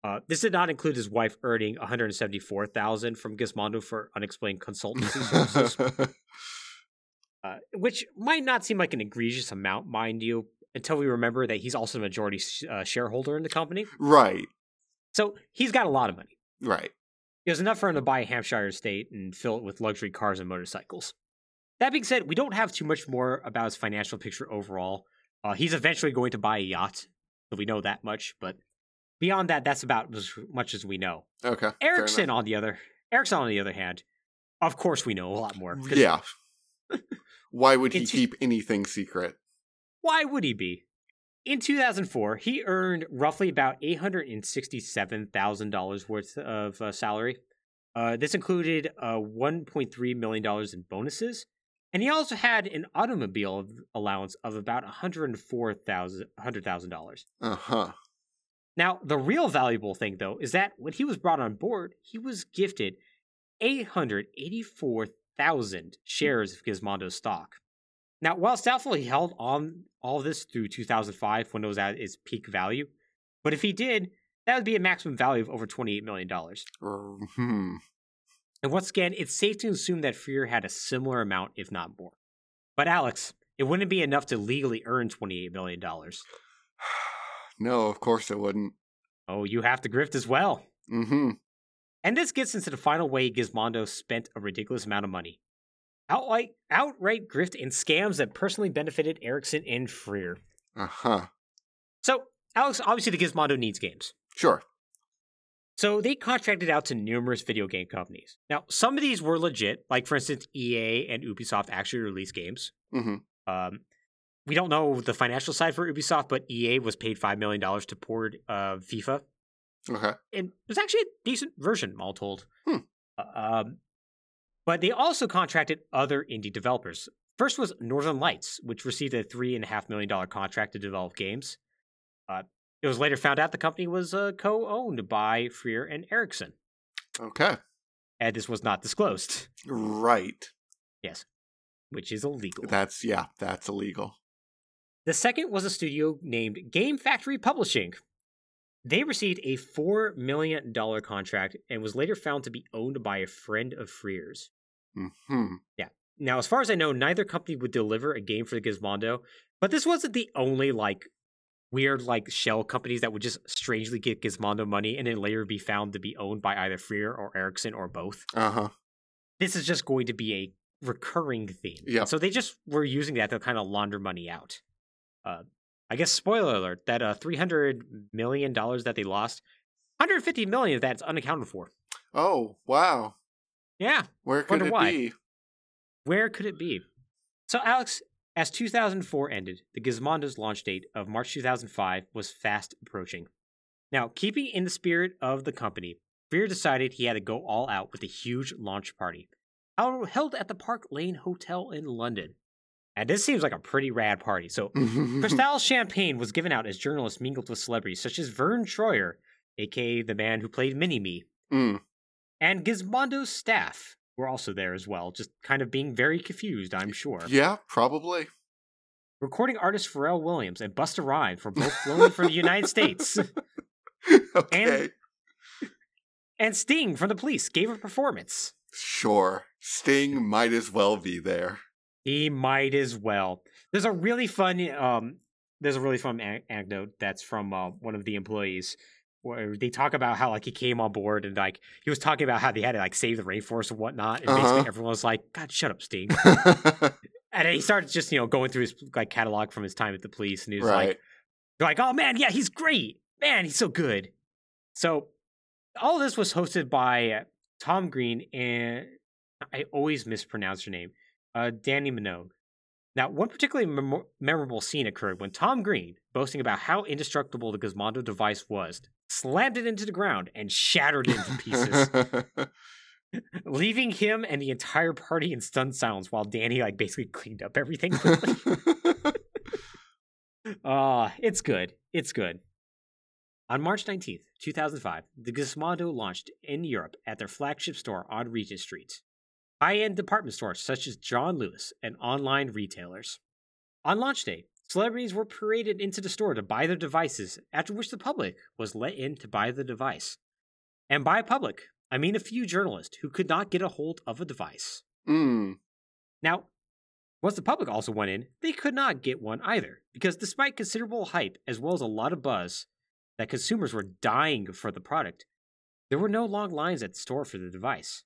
Uh, this did not include his wife earning 174,000 from Gizmondo for unexplained consultancy services, uh, which might not seem like an egregious amount, mind you, until we remember that he's also a majority sh- uh, shareholder in the company.
right.
So he's got a lot of money.
Right.
It was enough for him to buy a Hampshire estate and fill it with luxury cars and motorcycles. That being said, we don't have too much more about his financial picture overall. Uh, he's eventually going to buy a yacht, so we know that much. But beyond that, that's about as much as we know.
Okay. fair Eriksson,
on the other, Eriksson, on the other hand, of course, we know a lot more.
Yeah. Why would he
It's-
keep anything secret?
Why would he be? In 2004, he earned roughly about $867,000 worth of uh, salary. Uh, this included uh, $1.3 million in bonuses, and he also had an automobile allowance of about $104,000. $100,000.
Uh huh.
Now, the real valuable thing, though, is that when he was brought on board, he was gifted 884,000 shares of Gizmondo stock. Now, while it's held on all this through 2005 when it was at its peak value, but if he did, that would be a maximum value of over $28 million.
Hmm.
And once again, it's safe to assume that Freer had a similar amount, if not more. But Alex, it wouldn't be enough to legally earn $28 million.
No, of course it wouldn't.
Oh, you have to grift as well.
Mm-hmm.
And this gets into the final way Gizmondo spent a ridiculous amount of money. Outright, outright grift and scams that personally benefited Eriksson and Freer.
Uh huh.
So, Alex, obviously the Gizmondo needs games.
Sure.
So they contracted out to numerous video game companies. Now, some of these were legit, like for instance, EA and Ubisoft actually released games.
Mm-hmm.
Um, we don't know the financial side for Ubisoft, but EA was paid $5 million to port uh, FIFA.
Okay.
and it was actually a decent version, all told.
Hmm.
Uh, Um, but they also contracted other indie developers. First was Northern Lights, which received a three and a half million dollar contract to develop games. Uh, it was later found out the company was uh, co-owned by Freer and Eriksson,
Okay.
and this was not disclosed.
Right.
Yes, which is illegal.
That's yeah. That's illegal.
The second was a studio named Game Factory Publishing. They received a $4 million contract and was later found to be owned by a friend of Freer's.
Hmm. Yeah.
Now, as far as I know, neither company would deliver a game for the Gizmondo, but this wasn't the only like weird like shell companies that would just strangely get Gizmondo money and then later be found to be owned by either Freer or Eriksson or both.
Uh huh.
This is just going to be a recurring theme.
Yep.
So they just were using that to kind of launder money out. Uh, I guess spoiler alert that uh, three hundred million dollars that they lost, hundred fifty million of that's unaccounted for.
Oh wow.
Yeah,
Where could
Wonder
it
why.
be?
Where could it be? So, Alex, as 2004 ended, the Gizmondo's launch date of March 2005 was fast approaching. Now, keeping in the spirit of the company, Freer decided he had to go all out with a huge launch party, held at the Park Lane Hotel in London. And this seems like a pretty rad party. So, Cristal champagne was given out as journalists mingled with celebrities such as Verne Troyer, aka the man who played Mini Me,
Mm.
and Gizmondo's staff were also there as well, just kind of being very confused, I'm sure.
Yeah, probably.
Recording artist Pharrell Williams and Busta Rhymes were both flown from the United States.
okay.
And, and Sting from the police gave a performance.
Sure. Sting might as well be there.
He might as well. There's a really fun um there's a really fun anecdote that's from uh, one of the employees where they talk about how like he came on board and like he was talking about how they had to like save the rainforest and whatnot and
Uh-huh.
basically everyone was like god shut up Steve." and then he started just you know going through his like catalog from his time at the police and he was
right.
like they're like oh man yeah he's great man he's so good so all this was hosted by uh, tom green and i always mispronounce your name uh, Dannii minogue now one particularly mem- memorable scene occurred when tom green boasting about how indestructible the gizmondo device was slammed it into the ground and shattered it into pieces leaving him and the entire party in stunned silence while danny like basically cleaned up everything quickly Ah, it's good. It's good. On March 19th, 2005, the Gizmondo launched in Europe at their flagship store on Regent Street. High end department stores such as John Lewis and online retailers. On launch day, celebrities were paraded into the store to buy their devices, after which the public was let in to buy the device. And by public, I mean a few journalists who could not get a hold of a device.
mm.
Now, once the public also went in, they could not get one either, because despite considerable hype as well as a lot of buzz that consumers were dying for the product, there were no long lines at the store for the device.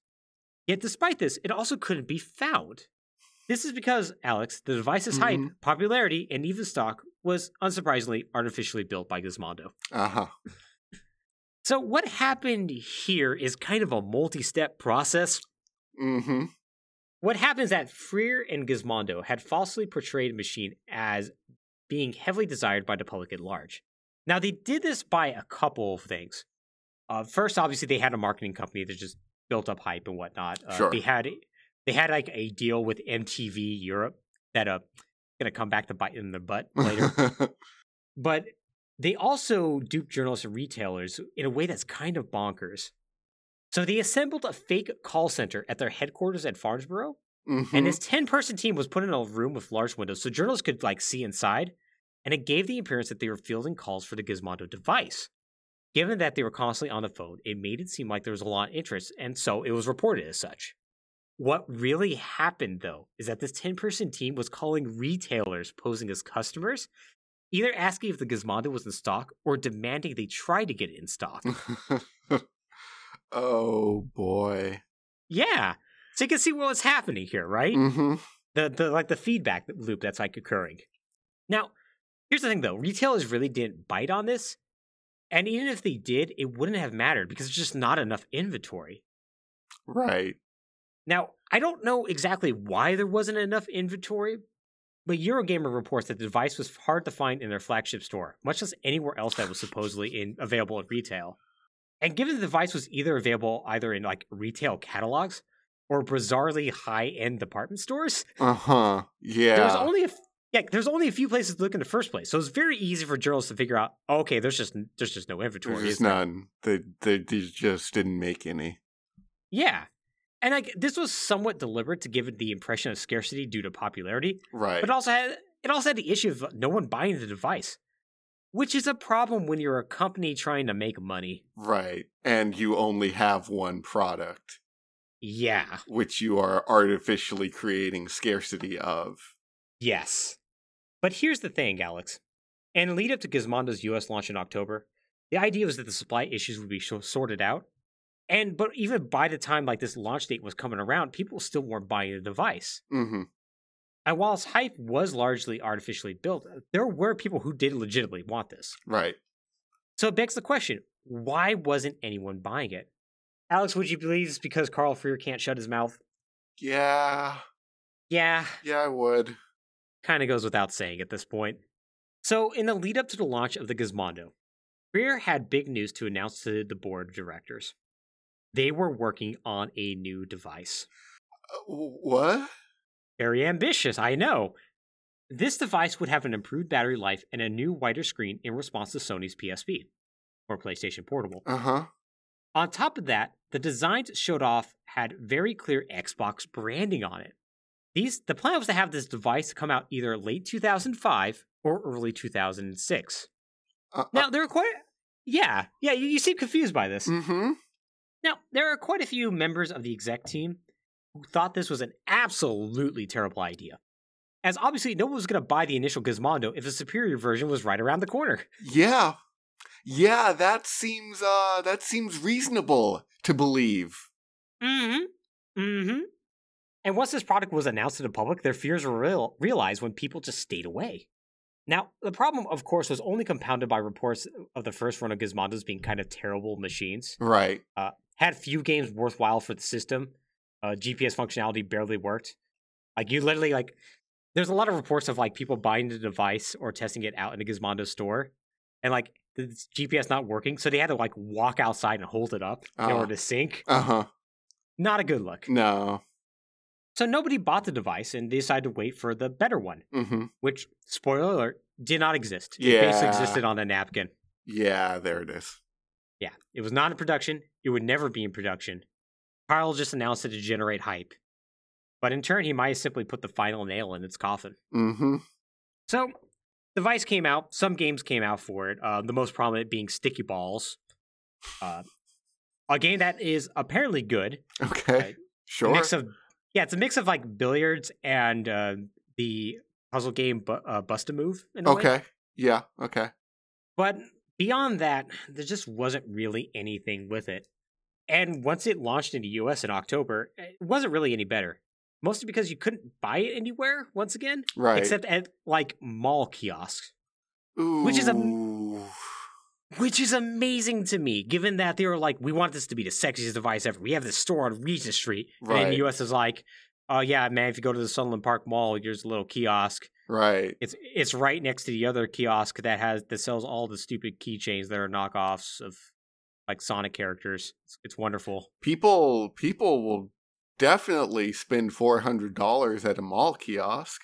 Yet, despite this, it also couldn't be found. This is because, Alex, the device's hype,
Mhm.
popularity, and even stock was unsurprisingly artificially built by Gizmondo.
Uh-huh.
So, what happened here is kind of a multi step process
Mm-hmm.
What happens is that Freer and Gizmondo had falsely portrayed machine as being heavily desired by the public at large. Now, they did this by a couple of things. Uh, first, obviously, they had a marketing company that just built up hype and whatnot. Uh,
Sure.
They had they had like a deal with MTV Europe that uh gonna come back to bite in the butt later. but they also duped journalists and retailers in a way that's kind of bonkers. So they assembled a fake call center at their headquarters at Farnborough,
Mhm.
and this 10 person team was put in a room with large windows so journalists could like see inside, and it gave the appearance that they were fielding calls for the Gizmondo device. Given that they were constantly on the phone, it made it seem like there was a lot of interest, and so it was reported as such. What really happened, though, is that this 10 person team was calling retailers posing as customers, either asking if the Gizmondo was in stock or demanding they try to get it in stock.
oh boy.
yeah. So you can see what was happening here, right?
Mm-hmm.
the the like the feedback loop that's like occurring. Now, here's the thing though, retailers really didn't bite on this, and even if they did, it wouldn't have mattered because there's just not enough inventory.
Right.
Now, I don't know exactly why there wasn't enough inventory, but Eurogamer reports that the device was hard to find in their flagship store, much less anywhere else that was supposedly in available at retail. And given the device was either available either in like retail catalogs or bizarrely high-end department stores,
Uh-huh. Yeah.
There's only a yeah, there's only a few places to look in the first place, so it's very easy for journalists to figure out. oh, okay, there's just there's just no inventory.
There's none. They, they they just didn't make any.
Yeah, and like this was somewhat deliberate to give it the impression of scarcity due to popularity,
Right.
but it also had it also had the issue of no one buying the device, which is a problem when you're a company trying to make money.
right. And you only have one product,
Yeah.
which you are artificially creating scarcity of.
Yes. But here's the thing, Alex. In lead up to Gizmondo's US launch in October, the idea was that the supply issues would be sorted out. And but even by the time like this launch date was coming around, people still weren't buying the device.
Mm-hmm.
And while its hype was largely artificially built, there were people who did legitimately want this.
Right.
So it begs the question, why wasn't anyone buying it? Alex, would you believe it's because Carl Freer can't shut his mouth?
Yeah.
Yeah,
Yeah, I would.
Kind of goes without saying at this point. So, in the lead up to the launch of the Gizmondo, Freer had big news to announce to the board of directors. They were working on a new device.
Uh, what?
Very ambitious, I know. This device would have an improved battery life and a new wider screen in response to Sony's PSP, or PlayStation Portable.
Uh huh.
On top of that, the designs showed off had very clear Xbox branding on it. These the plan was to have this device come out either late 2005 or early 2006.
Uh,
Now there are quite yeah yeah you, you seem confused by this.
mm-hmm.
Now there are quite a few members of the exec team who thought this was an absolutely terrible idea, as obviously no one was going to buy the initial Gizmondo if a superior version was right around the corner.
Yeah. Yeah, that seems uh that seems reasonable to believe.
Mm-hmm. Mm-hmm. And once this product was announced to the public, their fears were real- realized when people just stayed away. Now, the problem, of course, was only compounded by reports of the first run of Gizmondos being kind of terrible machines.
Right.
Uh, had few games worthwhile for the system. Uh, GPS functionality barely worked. Like you literally like, there's a lot of reports of like people buying the device or testing it out in a Gizmondo store, and like the GPS not working, so they had to like walk outside and hold it up in
Oh.
order to sync.
Uh-huh.
Not a good look.
No.
So nobody bought the device and they decided to wait for the better one,
Mm-hmm.
which, spoiler alert, did not exist. It basically
Yeah.
existed on a napkin.
Yeah, there it is.
Yeah, it was not in production. It would never be in production. Carl just announced it to generate hype. But in turn, he might have simply put the final nail in its coffin.
Mm-hmm.
So, the device came out. Some games came out for it. Uh, the most prominent being Sticky Balls, uh, a game that is apparently good.
Okay.
Right.
Sure.
mix of yeah, it's a mix of like billiards and uh, the puzzle game bu- uh, Bust a Move. In a way.
okay. Yeah, okay.
but beyond that, there just wasn't really anything with it. And once it launched in the U.S. in October, it wasn't really any better. Mostly because you couldn't buy it anywhere. Once again,
Right.
except at like mall kiosks,
Ooh.
which is a- which is amazing to me, given that they were like, "We want this to be the sexiest device ever. We have this store on Regent Street," and the U.S. is like, "Oh yeah, man, if you go to the Sunland Park Mall, there's a little kiosk.
Right.
It's it's right next to the other kiosk that has that sells all the stupid keychains that are knockoffs of like Sonic characters. It's, it's wonderful.
People people will definitely spend four hundred dollars at a mall kiosk.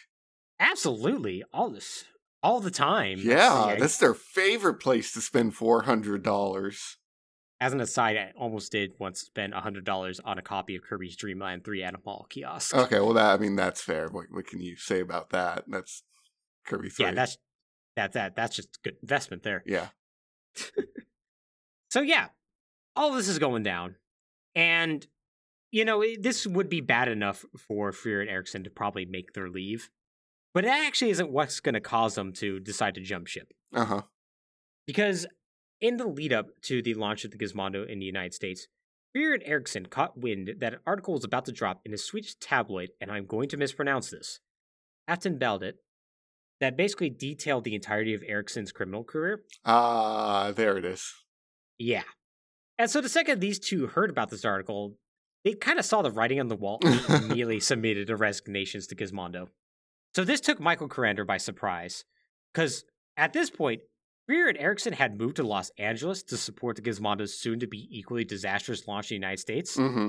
Absolutely, all this all the time.
Yeah, that's their favorite place to spend four hundred dollars.
As an aside, I almost did once spend hundred dollars on a copy of Kirby's Dream Land Three at a mall kiosk.
Okay, well that I mean that's fair. What what can you say about that? That's Kirby three.
yeah, that's that that that's just good investment there.
yeah.
So yeah, all this is going down, and you know this would be bad enough for Freer and Eriksson to probably make their leave, but it actually isn't what's going to cause them to decide to jump ship.
Uh huh.
Because in the lead up to the launch of the Gizmondo in the United States, Freer and Eriksson caught wind that an article was about to drop in a Swedish tabloid, and I'm going to mispronounce this, Aftonbladet, that basically detailed the entirety of Eriksson's criminal career.
Ah, there it is.
Yeah. And so the second these two heard about this article, they kind of saw the writing on the wall and immediately submitted their resignations to Gizmondo. So this took Michael Carrender by surprise, because at this point, Freer and Eriksson had moved to Los Angeles to support the Gizmondo's soon-to-be equally disastrous launch in the United States,
Mm-hmm.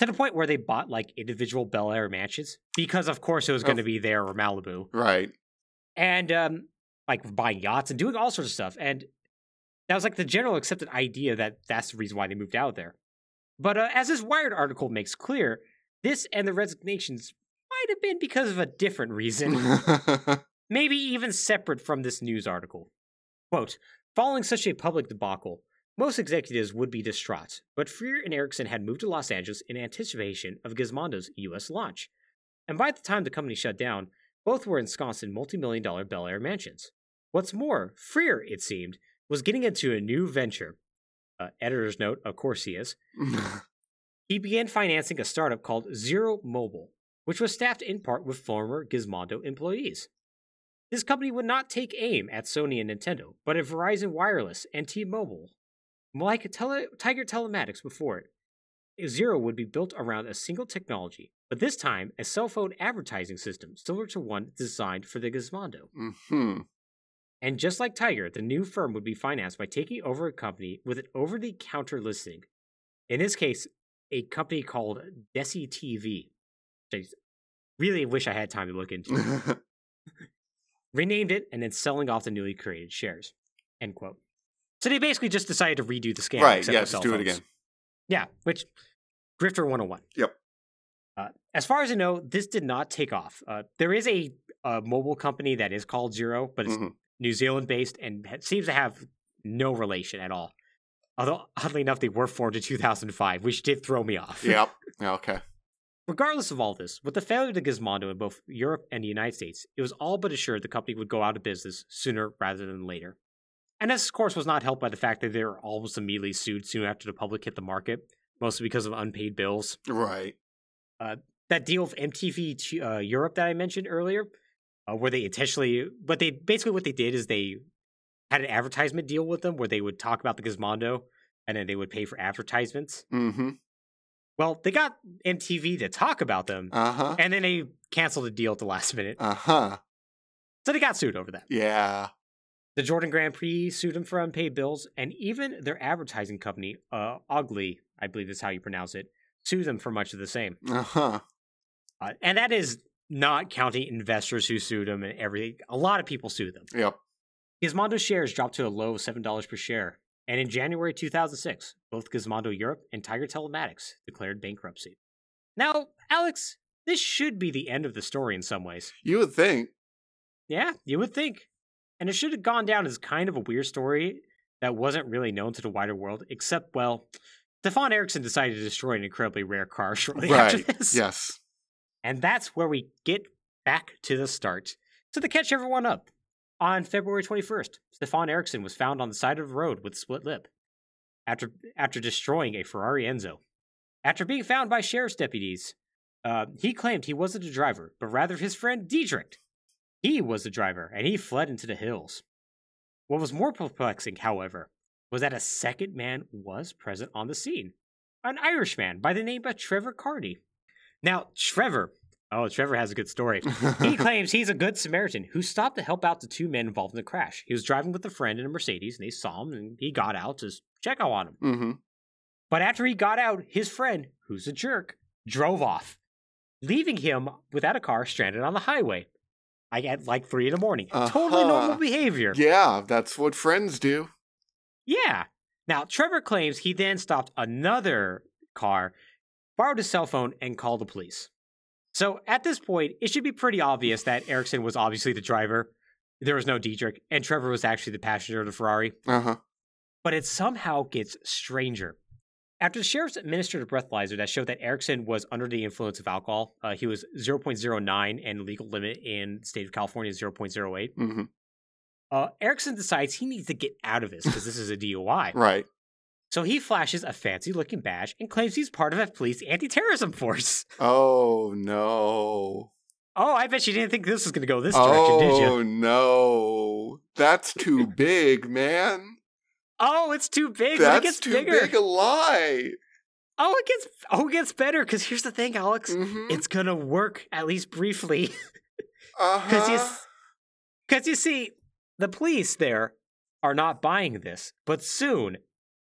to the point where they bought like individual Bel Air mansions, because of course it was going to be there or Malibu
Right.
and um, like buying yachts and doing all sorts of stuff. And that was like the general accepted idea that that's the reason why they moved out there. But uh, as this Wired article makes clear, this and the resignations might have been because of a different reason, maybe even separate from this news article. Quote Following such a public debacle, most executives would be distraught, but Freer and Eriksson had moved to Los Angeles in anticipation of Gizmondo's U.S. launch. And by the time the company shut down, both were ensconced in multi million dollar Bel Air mansions. What's more, Freer, it seemed, was getting into a new venture. Uh, editor's note, of course he is. He began financing a startup called Zero Mobile, which was staffed in part with former Gizmondo employees. This company would not take aim at Sony and Nintendo, but at Verizon Wireless and T-Mobile. Like tele- Tiger Telematics before it, Zero would be built around a single technology, but this time a cell phone advertising system similar to one designed for the Gizmondo.
hmm
And just like Tiger, the new firm would be financed by taking over a company with an over the counter listing. In this case, a company called Desi TV. I really wish I had time to look into. Renamed it and then selling off the newly created shares. End quote. So they basically just decided to redo the scam.
right. Yeah. Just do it again.
Yeah, which Grifter 101.
Yep.
Uh, as far as I know, this did not take off. Uh, there is a, a mobile company that is called Zero, but it's
Mhm.
New Zealand based and seems to have no relation at all. Although, oddly enough, they were formed in 2005, which did throw me off.
Yep. Okay.
Regardless of all this, with the failure of Gizmondo in both Europe and the United States, it was all but assured the company would go out of business sooner rather than later. And this, of course, was not helped by the fact that they were almost immediately sued soon after the public hit the market, mostly because of unpaid bills.
Right.
That deal with MTV uh, Europe that I mentioned earlier, uh, where they intentionally, but they basically what they did is they had an advertisement deal with them where they would talk about the Gizmondo and then they would pay for advertisements.
Mm-hmm.
Well, they got MTV to talk about them,
Uh-huh.
and then they canceled the deal at the last minute.
Uh-huh.
So they got sued over that.
Yeah.
The Jordan Grand Prix sued them for unpaid bills, and even their advertising company, uh, Ugly, I believe is how you pronounce it, sued them for much of the same.
Uh-huh.
Uh, and that is not counting investors who sued them and everything. A lot of people sued them.
Yep.
Gizmondo shares dropped to a low of $7 per share. And in January 2006, both Gizmondo Europe and Tiger Telematics declared bankruptcy. Now, Alex, this should be the end of the story in some ways.
You would think.
Yeah, you would think. And it should have gone down as kind of a weird story that wasn't really known to the wider world, except, well, Stefan Eriksson decided to destroy an incredibly rare car shortly after this.
Yes.
And that's where we get back to the start. So to catch everyone up, on February 21st, Stefan Eriksson was found on the side of the road with a split lip after after destroying a Ferrari Enzo. After being found by sheriff's deputies, uh, he claimed he wasn't the driver, but rather his friend Diedrich. He was the driver, and he fled into the hills. What was more perplexing, however, was that a second man was present on the scene an Irishman by the name of Trevor Cardy. Now, Trevor, oh, Trevor has a good story. He claims he's a good Samaritan who stopped to help out the two men involved in the crash. He was driving with a friend in a Mercedes, and they saw him, and he got out to check out on him.
mm-hmm.
But after he got out, his friend, who's a jerk, drove off, leaving him without a car stranded on the highway. I at like three in the morning. Totally normal
Uh-huh.
behavior.
Yeah, that's what friends do.
Yeah. Now, Trevor claims he then stopped another car, borrowed his cell phone, and called the police. So at this point, it should be pretty obvious that Eriksson was obviously the driver. There was no Diedrich, and Trevor was actually the passenger of the Ferrari.
Uh-huh.
But it somehow gets stranger. After the sheriff's administered a breathalyzer that showed that Eriksson was under the influence of alcohol, uh, he was 0.09 and the legal limit in the state of California is 0.08.
Mm-hmm.
Uh, Eriksson decides he needs to get out of this because this is a DUI.
Right.
So he flashes a fancy looking badge and claims he's part of a police anti terrorism force.
Oh no.
Oh, I bet you didn't think this was going to go this direction, did you?
Oh no. That's too big, man.
Oh, it's too big. but it gets
too
bigger.
big a lie.
Oh, it gets oh, it gets better because here's the thing, Alex.
Mm-hmm.
It's gonna work at least briefly
uh-huh.
you because you see the police there are not buying this, but soon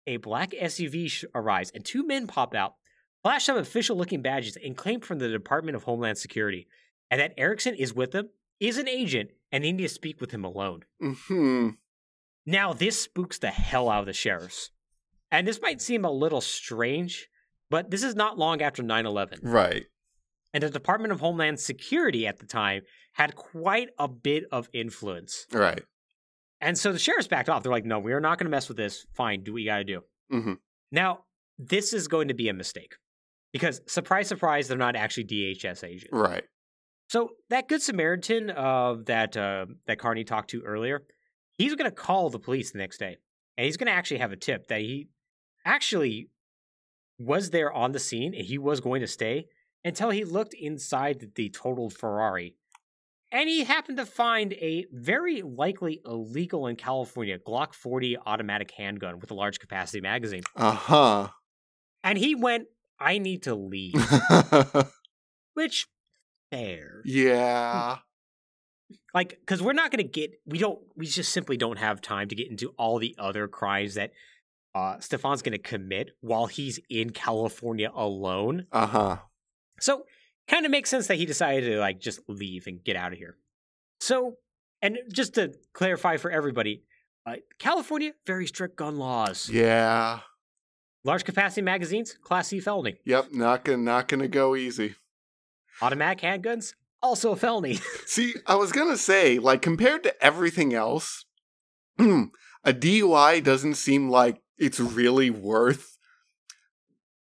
a black SUV arrives and two men pop out, flash some official looking badges, and claim from the Department of Homeland Security, and that Eriksson is with them, is an agent, and they need to speak with him alone.
Mm-hmm.
Now, this spooks the hell out of the sheriffs. And this might seem a little strange, but this is not long after 9 11.
Right.
And the Department of Homeland Security at the time had quite a bit of influence.
Right.
And so the sheriffs backed off. They're like, no, we're not going to mess with this. Fine, do what you got to do.
Mm-hmm.
Now, this is going to be a mistake because, surprise, surprise, they're not actually DHS agents.
Right.
So that Good Samaritan uh, that uh, that Carney talked to earlier, he's going to call the police the next day, and he's going to actually have a tip that he actually was there on the scene and he was going to stay until he looked inside the totaled Ferrari, and he happened to find a very likely illegal in California Glock 40 automatic handgun with a large capacity magazine,
Uh-huh.
and he went, "I need to leave," which fair.
yeah.
like because we're not going to get we don't we just simply don't have time to get into all the other crimes that uh stefan's going to commit while he's in california alone
Uh-huh.
so kind of makes sense that he decided to like just leave and get out of here so and just to clarify for everybody uh, california very strict gun laws
Yeah.
Large capacity magazines, Class C felony.
Yep, not gonna not gonna go easy.
Automatic handguns, also a felony.
See, I was gonna say, like compared to everything else, a DUI doesn't seem like it's really worth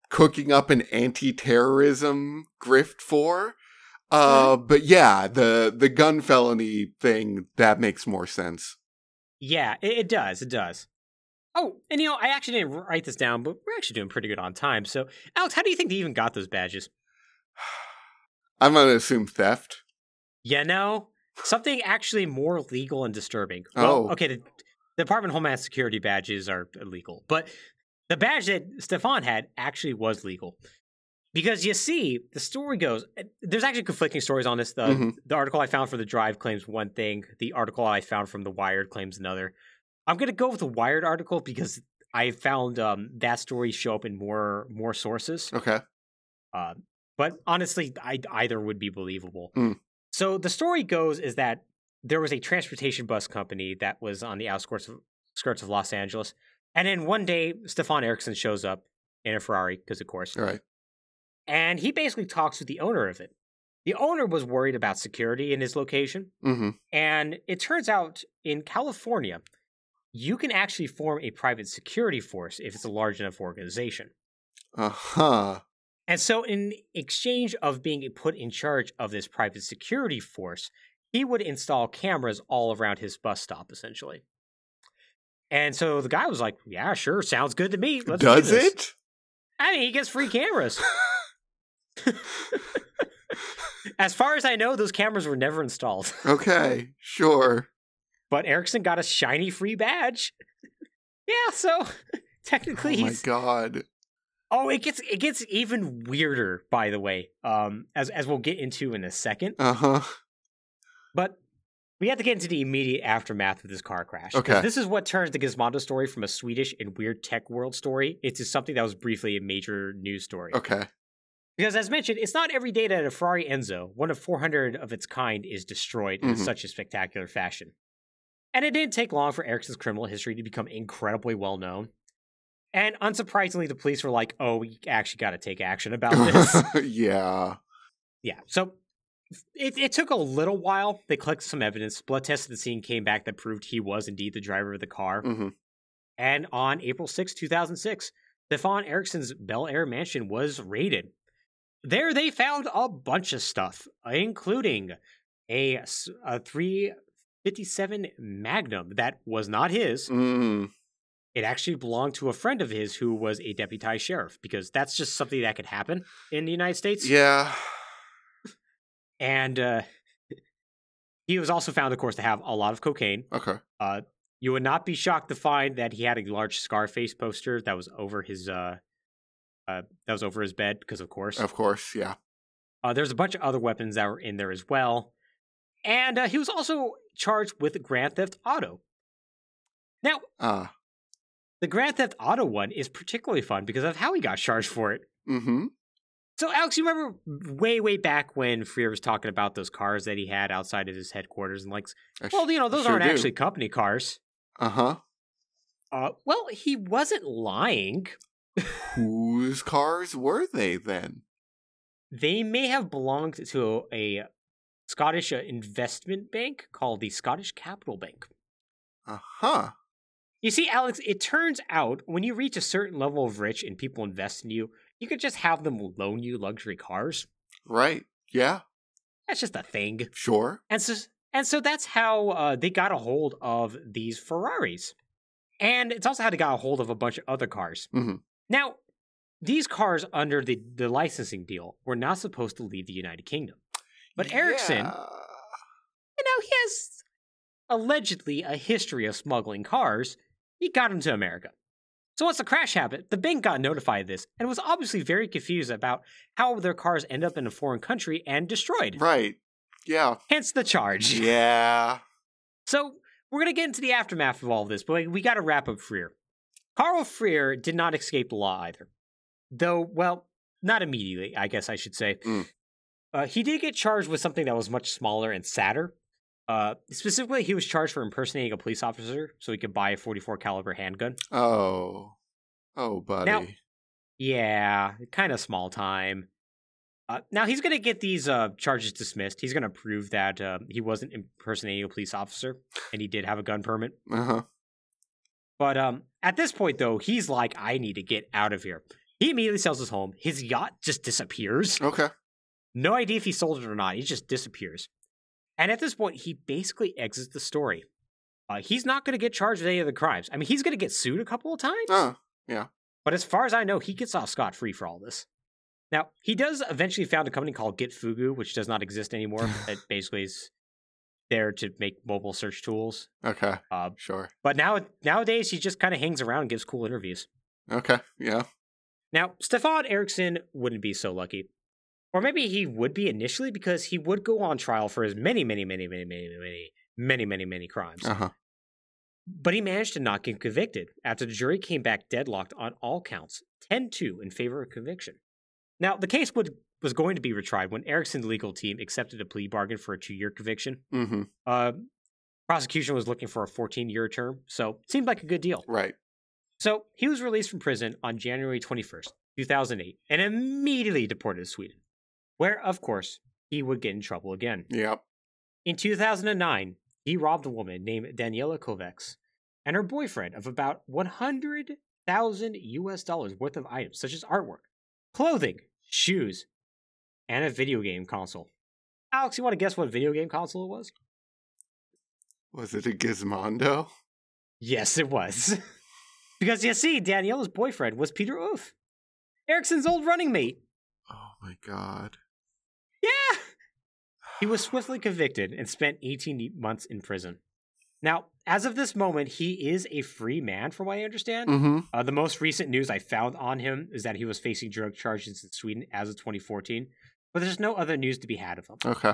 cooking up an anti-terrorism grift for. Uh, but yeah, the the gun felony thing that makes more sense.
yeah, it, it does. It does. Oh, and you know, I actually didn't write this down, but we're actually doing pretty good on time. So, Alex, how do you think they even got those badges?
I'm gonna assume theft.
You know, something actually more legal and disturbing. Well,
Oh.
okay, the, the Department of Homeland Security badges are illegal, but the badge that Stefan had actually was legal. Because you see, the story goes. eh, There's actually conflicting stories on this. The
Mhm.
the article I found for the Drive claims one thing. The article I found from the Wired claims another. I'm gonna go with the Wired article because I found um, that story show up in more more sources.
Okay.
Uh, but honestly, I, either would be believable.
Mm.
So the story goes is that there was a transportation bus company that was on the outskirts of, skirts of Los Angeles, and then one day Stefan Eriksson shows up in a Ferrari because of course,
All right.
and he basically talks with the owner of it. The owner was worried about security in his location,
Mm-hmm.
and it turns out in California, you can actually form a private security force if it's a large enough organization.
Uh huh.
And so, in exchange of being put in charge of this private security force, he would install cameras all around his bus stop, essentially. And so the guy was like, "Yeah, sure, sounds good to me. Let's do
Does
this."
it?
I mean, he gets free cameras. as far as I know, those cameras were never installed.
Okay. Sure.
But Eriksson got a shiny free badge. yeah, so technically
Oh my
he's
god.
Oh, it gets it gets even weirder, by the way. Um, as as we'll get into in a second.
Uh huh.
But we have to get into the immediate aftermath of this car crash.
Okay.
This is what turns the Gizmondo story from a Swedish and weird tech world story into something that was briefly a major news story.
Okay.
Because as mentioned, it's not every day that a Ferrari Enzo, one of 400 of its kind, is destroyed in
Mhm.
such a spectacular fashion. And it didn't take long for Eriksson's criminal history to become incredibly well known. And unsurprisingly, the police were like, oh, we actually got to take action about this.
yeah.
Yeah. So it, it took a little while. They collected some evidence. Blood tests at the scene came back that proved he was indeed the driver of the car.
hmm
And on April 6, 2006, Stefan Eriksson's Bel Air mansion was raided. There they found a bunch of stuff, including a, a 357 Magnum that was not his.
Mm.
It actually belonged to a friend of his who was a deputized sheriff, because that's just something that could happen in the United States.
Yeah.
And uh, he was also found, of course, to have a lot of cocaine.
Okay.
Uh, you would not be shocked to find that he had a large Scarface poster that was over his uh, uh that was over his bed because, of course,
Of course. Yeah.
uh, there's a bunch of other weapons that were in there as well. And uh, he was also charged with Grand Theft Auto. Now,
Ah.
the Grand Theft Auto one is particularly fun because of how he got charged for it.
mm-hmm.
So, Alex, you remember way, way back when Freer was talking about those cars that he had outside of his headquarters and like, well, you know, those aren't actually company cars.
Uh huh.
Uh, well, he wasn't lying.
Whose cars were they then?
They may have belonged to a Scottish uh, investment bank called the Scottish Capital Bank.
Uh huh.
You see, Alex, it turns out when you reach a certain level of rich and people invest in you, you could just have them loan you luxury cars.
Right. Yeah.
That's just a thing.
Sure.
And so, and so that's how uh, they got a hold of these Ferraris. And it's also how they got a hold of a bunch of other cars.
Mhm.
Now, these cars under the, the licensing deal were not supposed to leave the United Kingdom. But Eriksson,
Yeah.
you know, he has allegedly a history of smuggling cars. He got them to America. So once the crash happened, the bank got notified of this and was obviously very confused about how their cars end up in a foreign country and destroyed.
Right. Yeah.
Hence the charge.
Yeah.
So we're gonna get into the aftermath of all this, but we got to wrap up Freer. Carl Freer did not escape the law either, though. Well, not immediately, I guess I should say.
Mm.
Uh, he did get charged with something that was much smaller and sadder. Uh, specifically, he was charged for impersonating a police officer so he could buy a 44 caliber handgun.
Oh. Oh, buddy.
Yeah, kind of small time. Uh, now he's going to get these uh, charges dismissed. He's going to prove that uh, he wasn't impersonating a police officer and he did have a gun permit.
Uh huh.
But um, at this point, though, he's like, I need to get out of here. He immediately sells his home. His yacht just disappears.
Okay.
No idea if he sold it or not. He just disappears. And at this point, he basically exits the story. Uh, he's not going to get charged with any of the crimes. I mean, he's going to get sued a couple of times.
Oh, yeah.
But as far as I know, he gets off scot free for all this. Now, he does eventually found a company called Get Fugu, which does not exist anymore. that basically is there to make mobile search tools.
okay.
Uh,
Sure.
but now nowadays, he just kind of hangs around and gives cool interviews.
Okay. Yeah.
Now, Stefan Eriksson wouldn't be so lucky. Or maybe he would be initially because he would go on trial for his many, many, many, many, many, many, many, many, many crimes.
Uh huh.
But he managed to not get convicted after the jury came back deadlocked on all counts, 10 2 in favor of conviction. Now, the case would, was going to be retried when Eriksson's legal team accepted a plea bargain for a two year conviction.
Mm-hmm.
Uh, prosecution was looking for a 14 year term, so it seemed like a good deal.
Right.
So he was released from prison on January 21st, 2008, and immediately deported to Sweden, where, of course, he would get in trouble again.
Yep.
In 2009, he robbed a woman named Daniela Kovacs and her boyfriend of about 100,000 US dollars worth of items, such as artwork, clothing, shoes, and a video game console. Alex, you want to guess what video game console it was?
Was it a Gizmondo?
Yes, it was. because you see, Daniela's boyfriend was Peter Oof, Eriksson's old running mate.
Oh my god.
Yeah! He was swiftly convicted and spent 18 months in prison. Now, as of this moment, he is a free man, from what I understand.
Mm-hmm.
Uh, the most recent news I found on him is that he was facing drug charges in Sweden as of 2014, but there's no other news to be had of him.
Okay.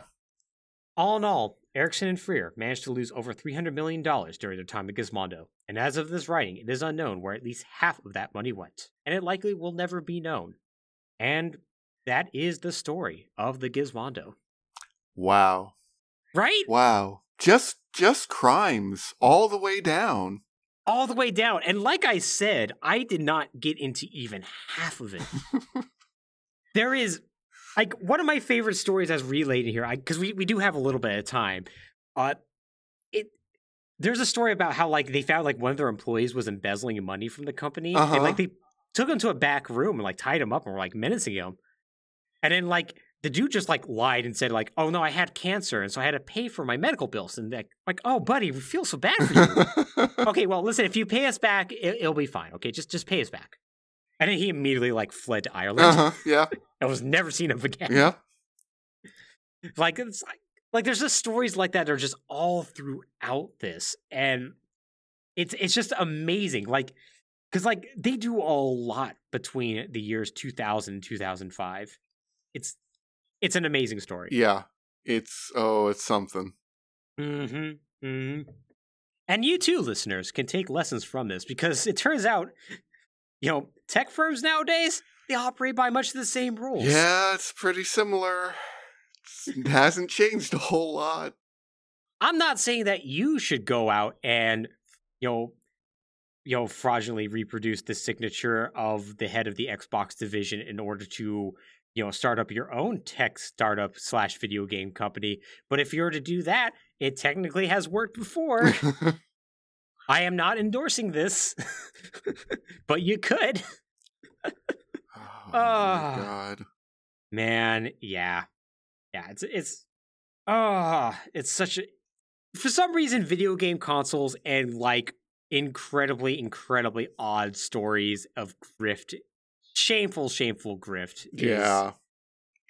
All in all, Eriksson and Freer managed to lose over $300 million during their time at Gizmondo, and as of this writing, it is unknown where at least half of that money went, and it likely will never be known. And that is the story of the Gizmondo.
Wow.
Right?
Wow. Just just crimes all the way down.
All the way down. And like I said, I did not get into even half of it. there is like one of my favorite stories as relayed in here because we, we do have a little bit of time uh it there's a story about how like they found like one of their employees was embezzling money from the company
Uh-huh.
and like they took him to a back room and like tied him up and were like menacing him and then like the dude just like lied and said like oh no i had cancer and so i had to pay for my medical bills and like like oh buddy we feel so bad for you okay, well, listen, if you pay us back, it, it'll be fine. Okay, just just pay us back. And then he immediately like fled to Ireland
uh-huh. Yeah.
and was never seen of again.
Yeah.
Like it's like like there's just stories like that that are just all throughout this, and it's it's just amazing. Like because like they do a lot between the years 2000 and 2005. It's it's an amazing story.
Yeah. It's oh, it's something.
Mm-hmm. Mm-hmm. And you too, listeners, can take lessons from this because it turns out, you know, tech firms nowadays they operate by much the same rules.
Yeah, it's pretty similar. It hasn't changed a whole lot.
I'm not saying that you should go out and, you know, you know, fraudulently reproduce the signature of the head of the Xbox division in order to, you know, start up your own tech startup slash video game company. But if you were to do that, it technically has worked before. I am not endorsing this, but you could.
oh my god.
Man, yeah. Yeah, it's it's ah, it's such a for some reason video game consoles and like incredibly incredibly odd stories of grift shameful shameful grift is,
Yeah.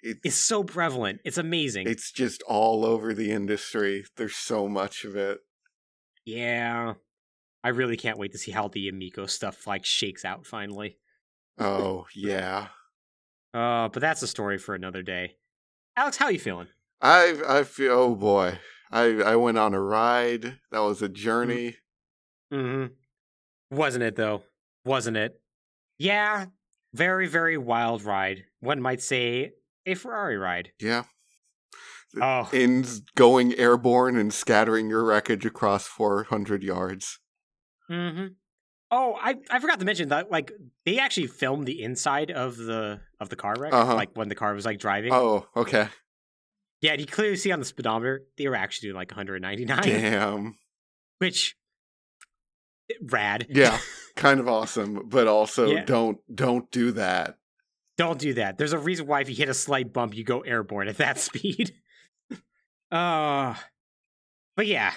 It's
is so prevalent. It's amazing.
it's just all over the industry. There's so much of it.
yeah. I really can't wait to see how the Amico stuff like shakes out finally.
Oh, yeah.
Uh, but that's a story for another day. Alex, how are you feeling?
I I feel oh boy. I I went on a ride. That was a journey.
Mm-hmm. Wasn't it though? Wasn't it? Yeah. Very, very wild ride. One might say a Ferrari ride.
Yeah.
Oh,
In going airborne and scattering your wreckage across 400 yards.
mm-hmm. Oh, I, I forgot to mention that like they actually filmed the inside of the of the car wreck,
Uh-huh.
like when the car was like driving.
Oh, okay.
Yeah, and you clearly see on the speedometer they were actually doing like 199,
Damn.
which rad.
Yeah, kind of awesome, but also
Yeah.
don't don't do that.
Don't do that. There's a reason why if you hit a slight bump, you go airborne at that speed. uh but yeah.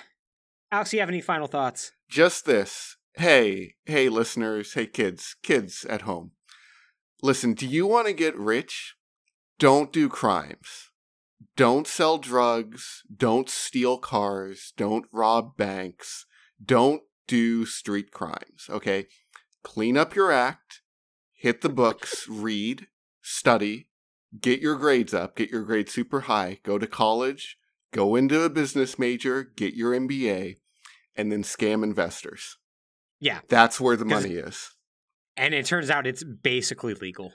Alex, do you have any final thoughts?
Just this. Hey, hey listeners, hey kids, kids at home. Listen, do you want to get rich? Don't do crimes. Don't sell drugs, don't steal cars, don't rob banks, don't do street crimes, okay? Clean up your act, hit the books, read, study, get your grades up, get your grades super high, go to college, go into a business major, get your MBA, and then scam investors.
Yeah.
That's where the money is.
And it turns out it's basically legal.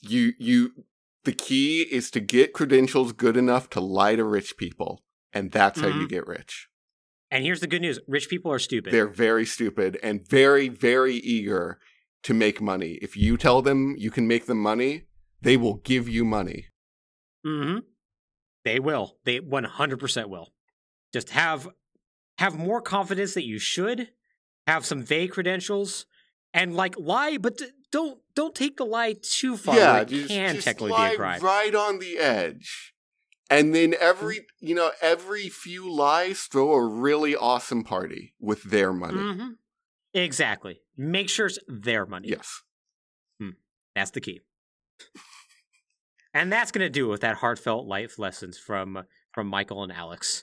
You you the key is to get credentials good enough to lie to rich people, and that's how you
Mhm.
get rich.
And here's the good news rich people are stupid.
They're very stupid and very very eager to make money. If you tell them you can make them money, they will give you money.
Mm-hmm. They will. They 100% will. Just have have more confidence that you should have some vague credentials and like lie, but d- don't don't take the lie too far. Yeah, it
just,
can
just
technically
lie
be a crime.
right on the edge. And then every you know every few lies throw a really awesome party with their money.
hmm Exactly. Make sure it's their money.
Yes.
That's the key. and that's going to do it with that heartfelt life lessons from from Michael and Alex.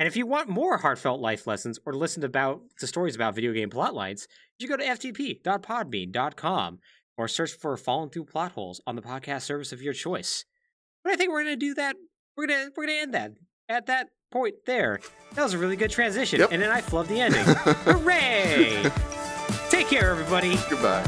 And if you want more heartfelt life lessons or listen to about to stories about video game plot lines, you go to ftp.podbean.com or search for Falling Through Plot Holes on the podcast service of your choice. But I think we're going to do that. We're to we're to end that at that point there. That was a really good transition,
Yep.
and then I flubbed the ending. Hooray! Take care, everybody.
Goodbye.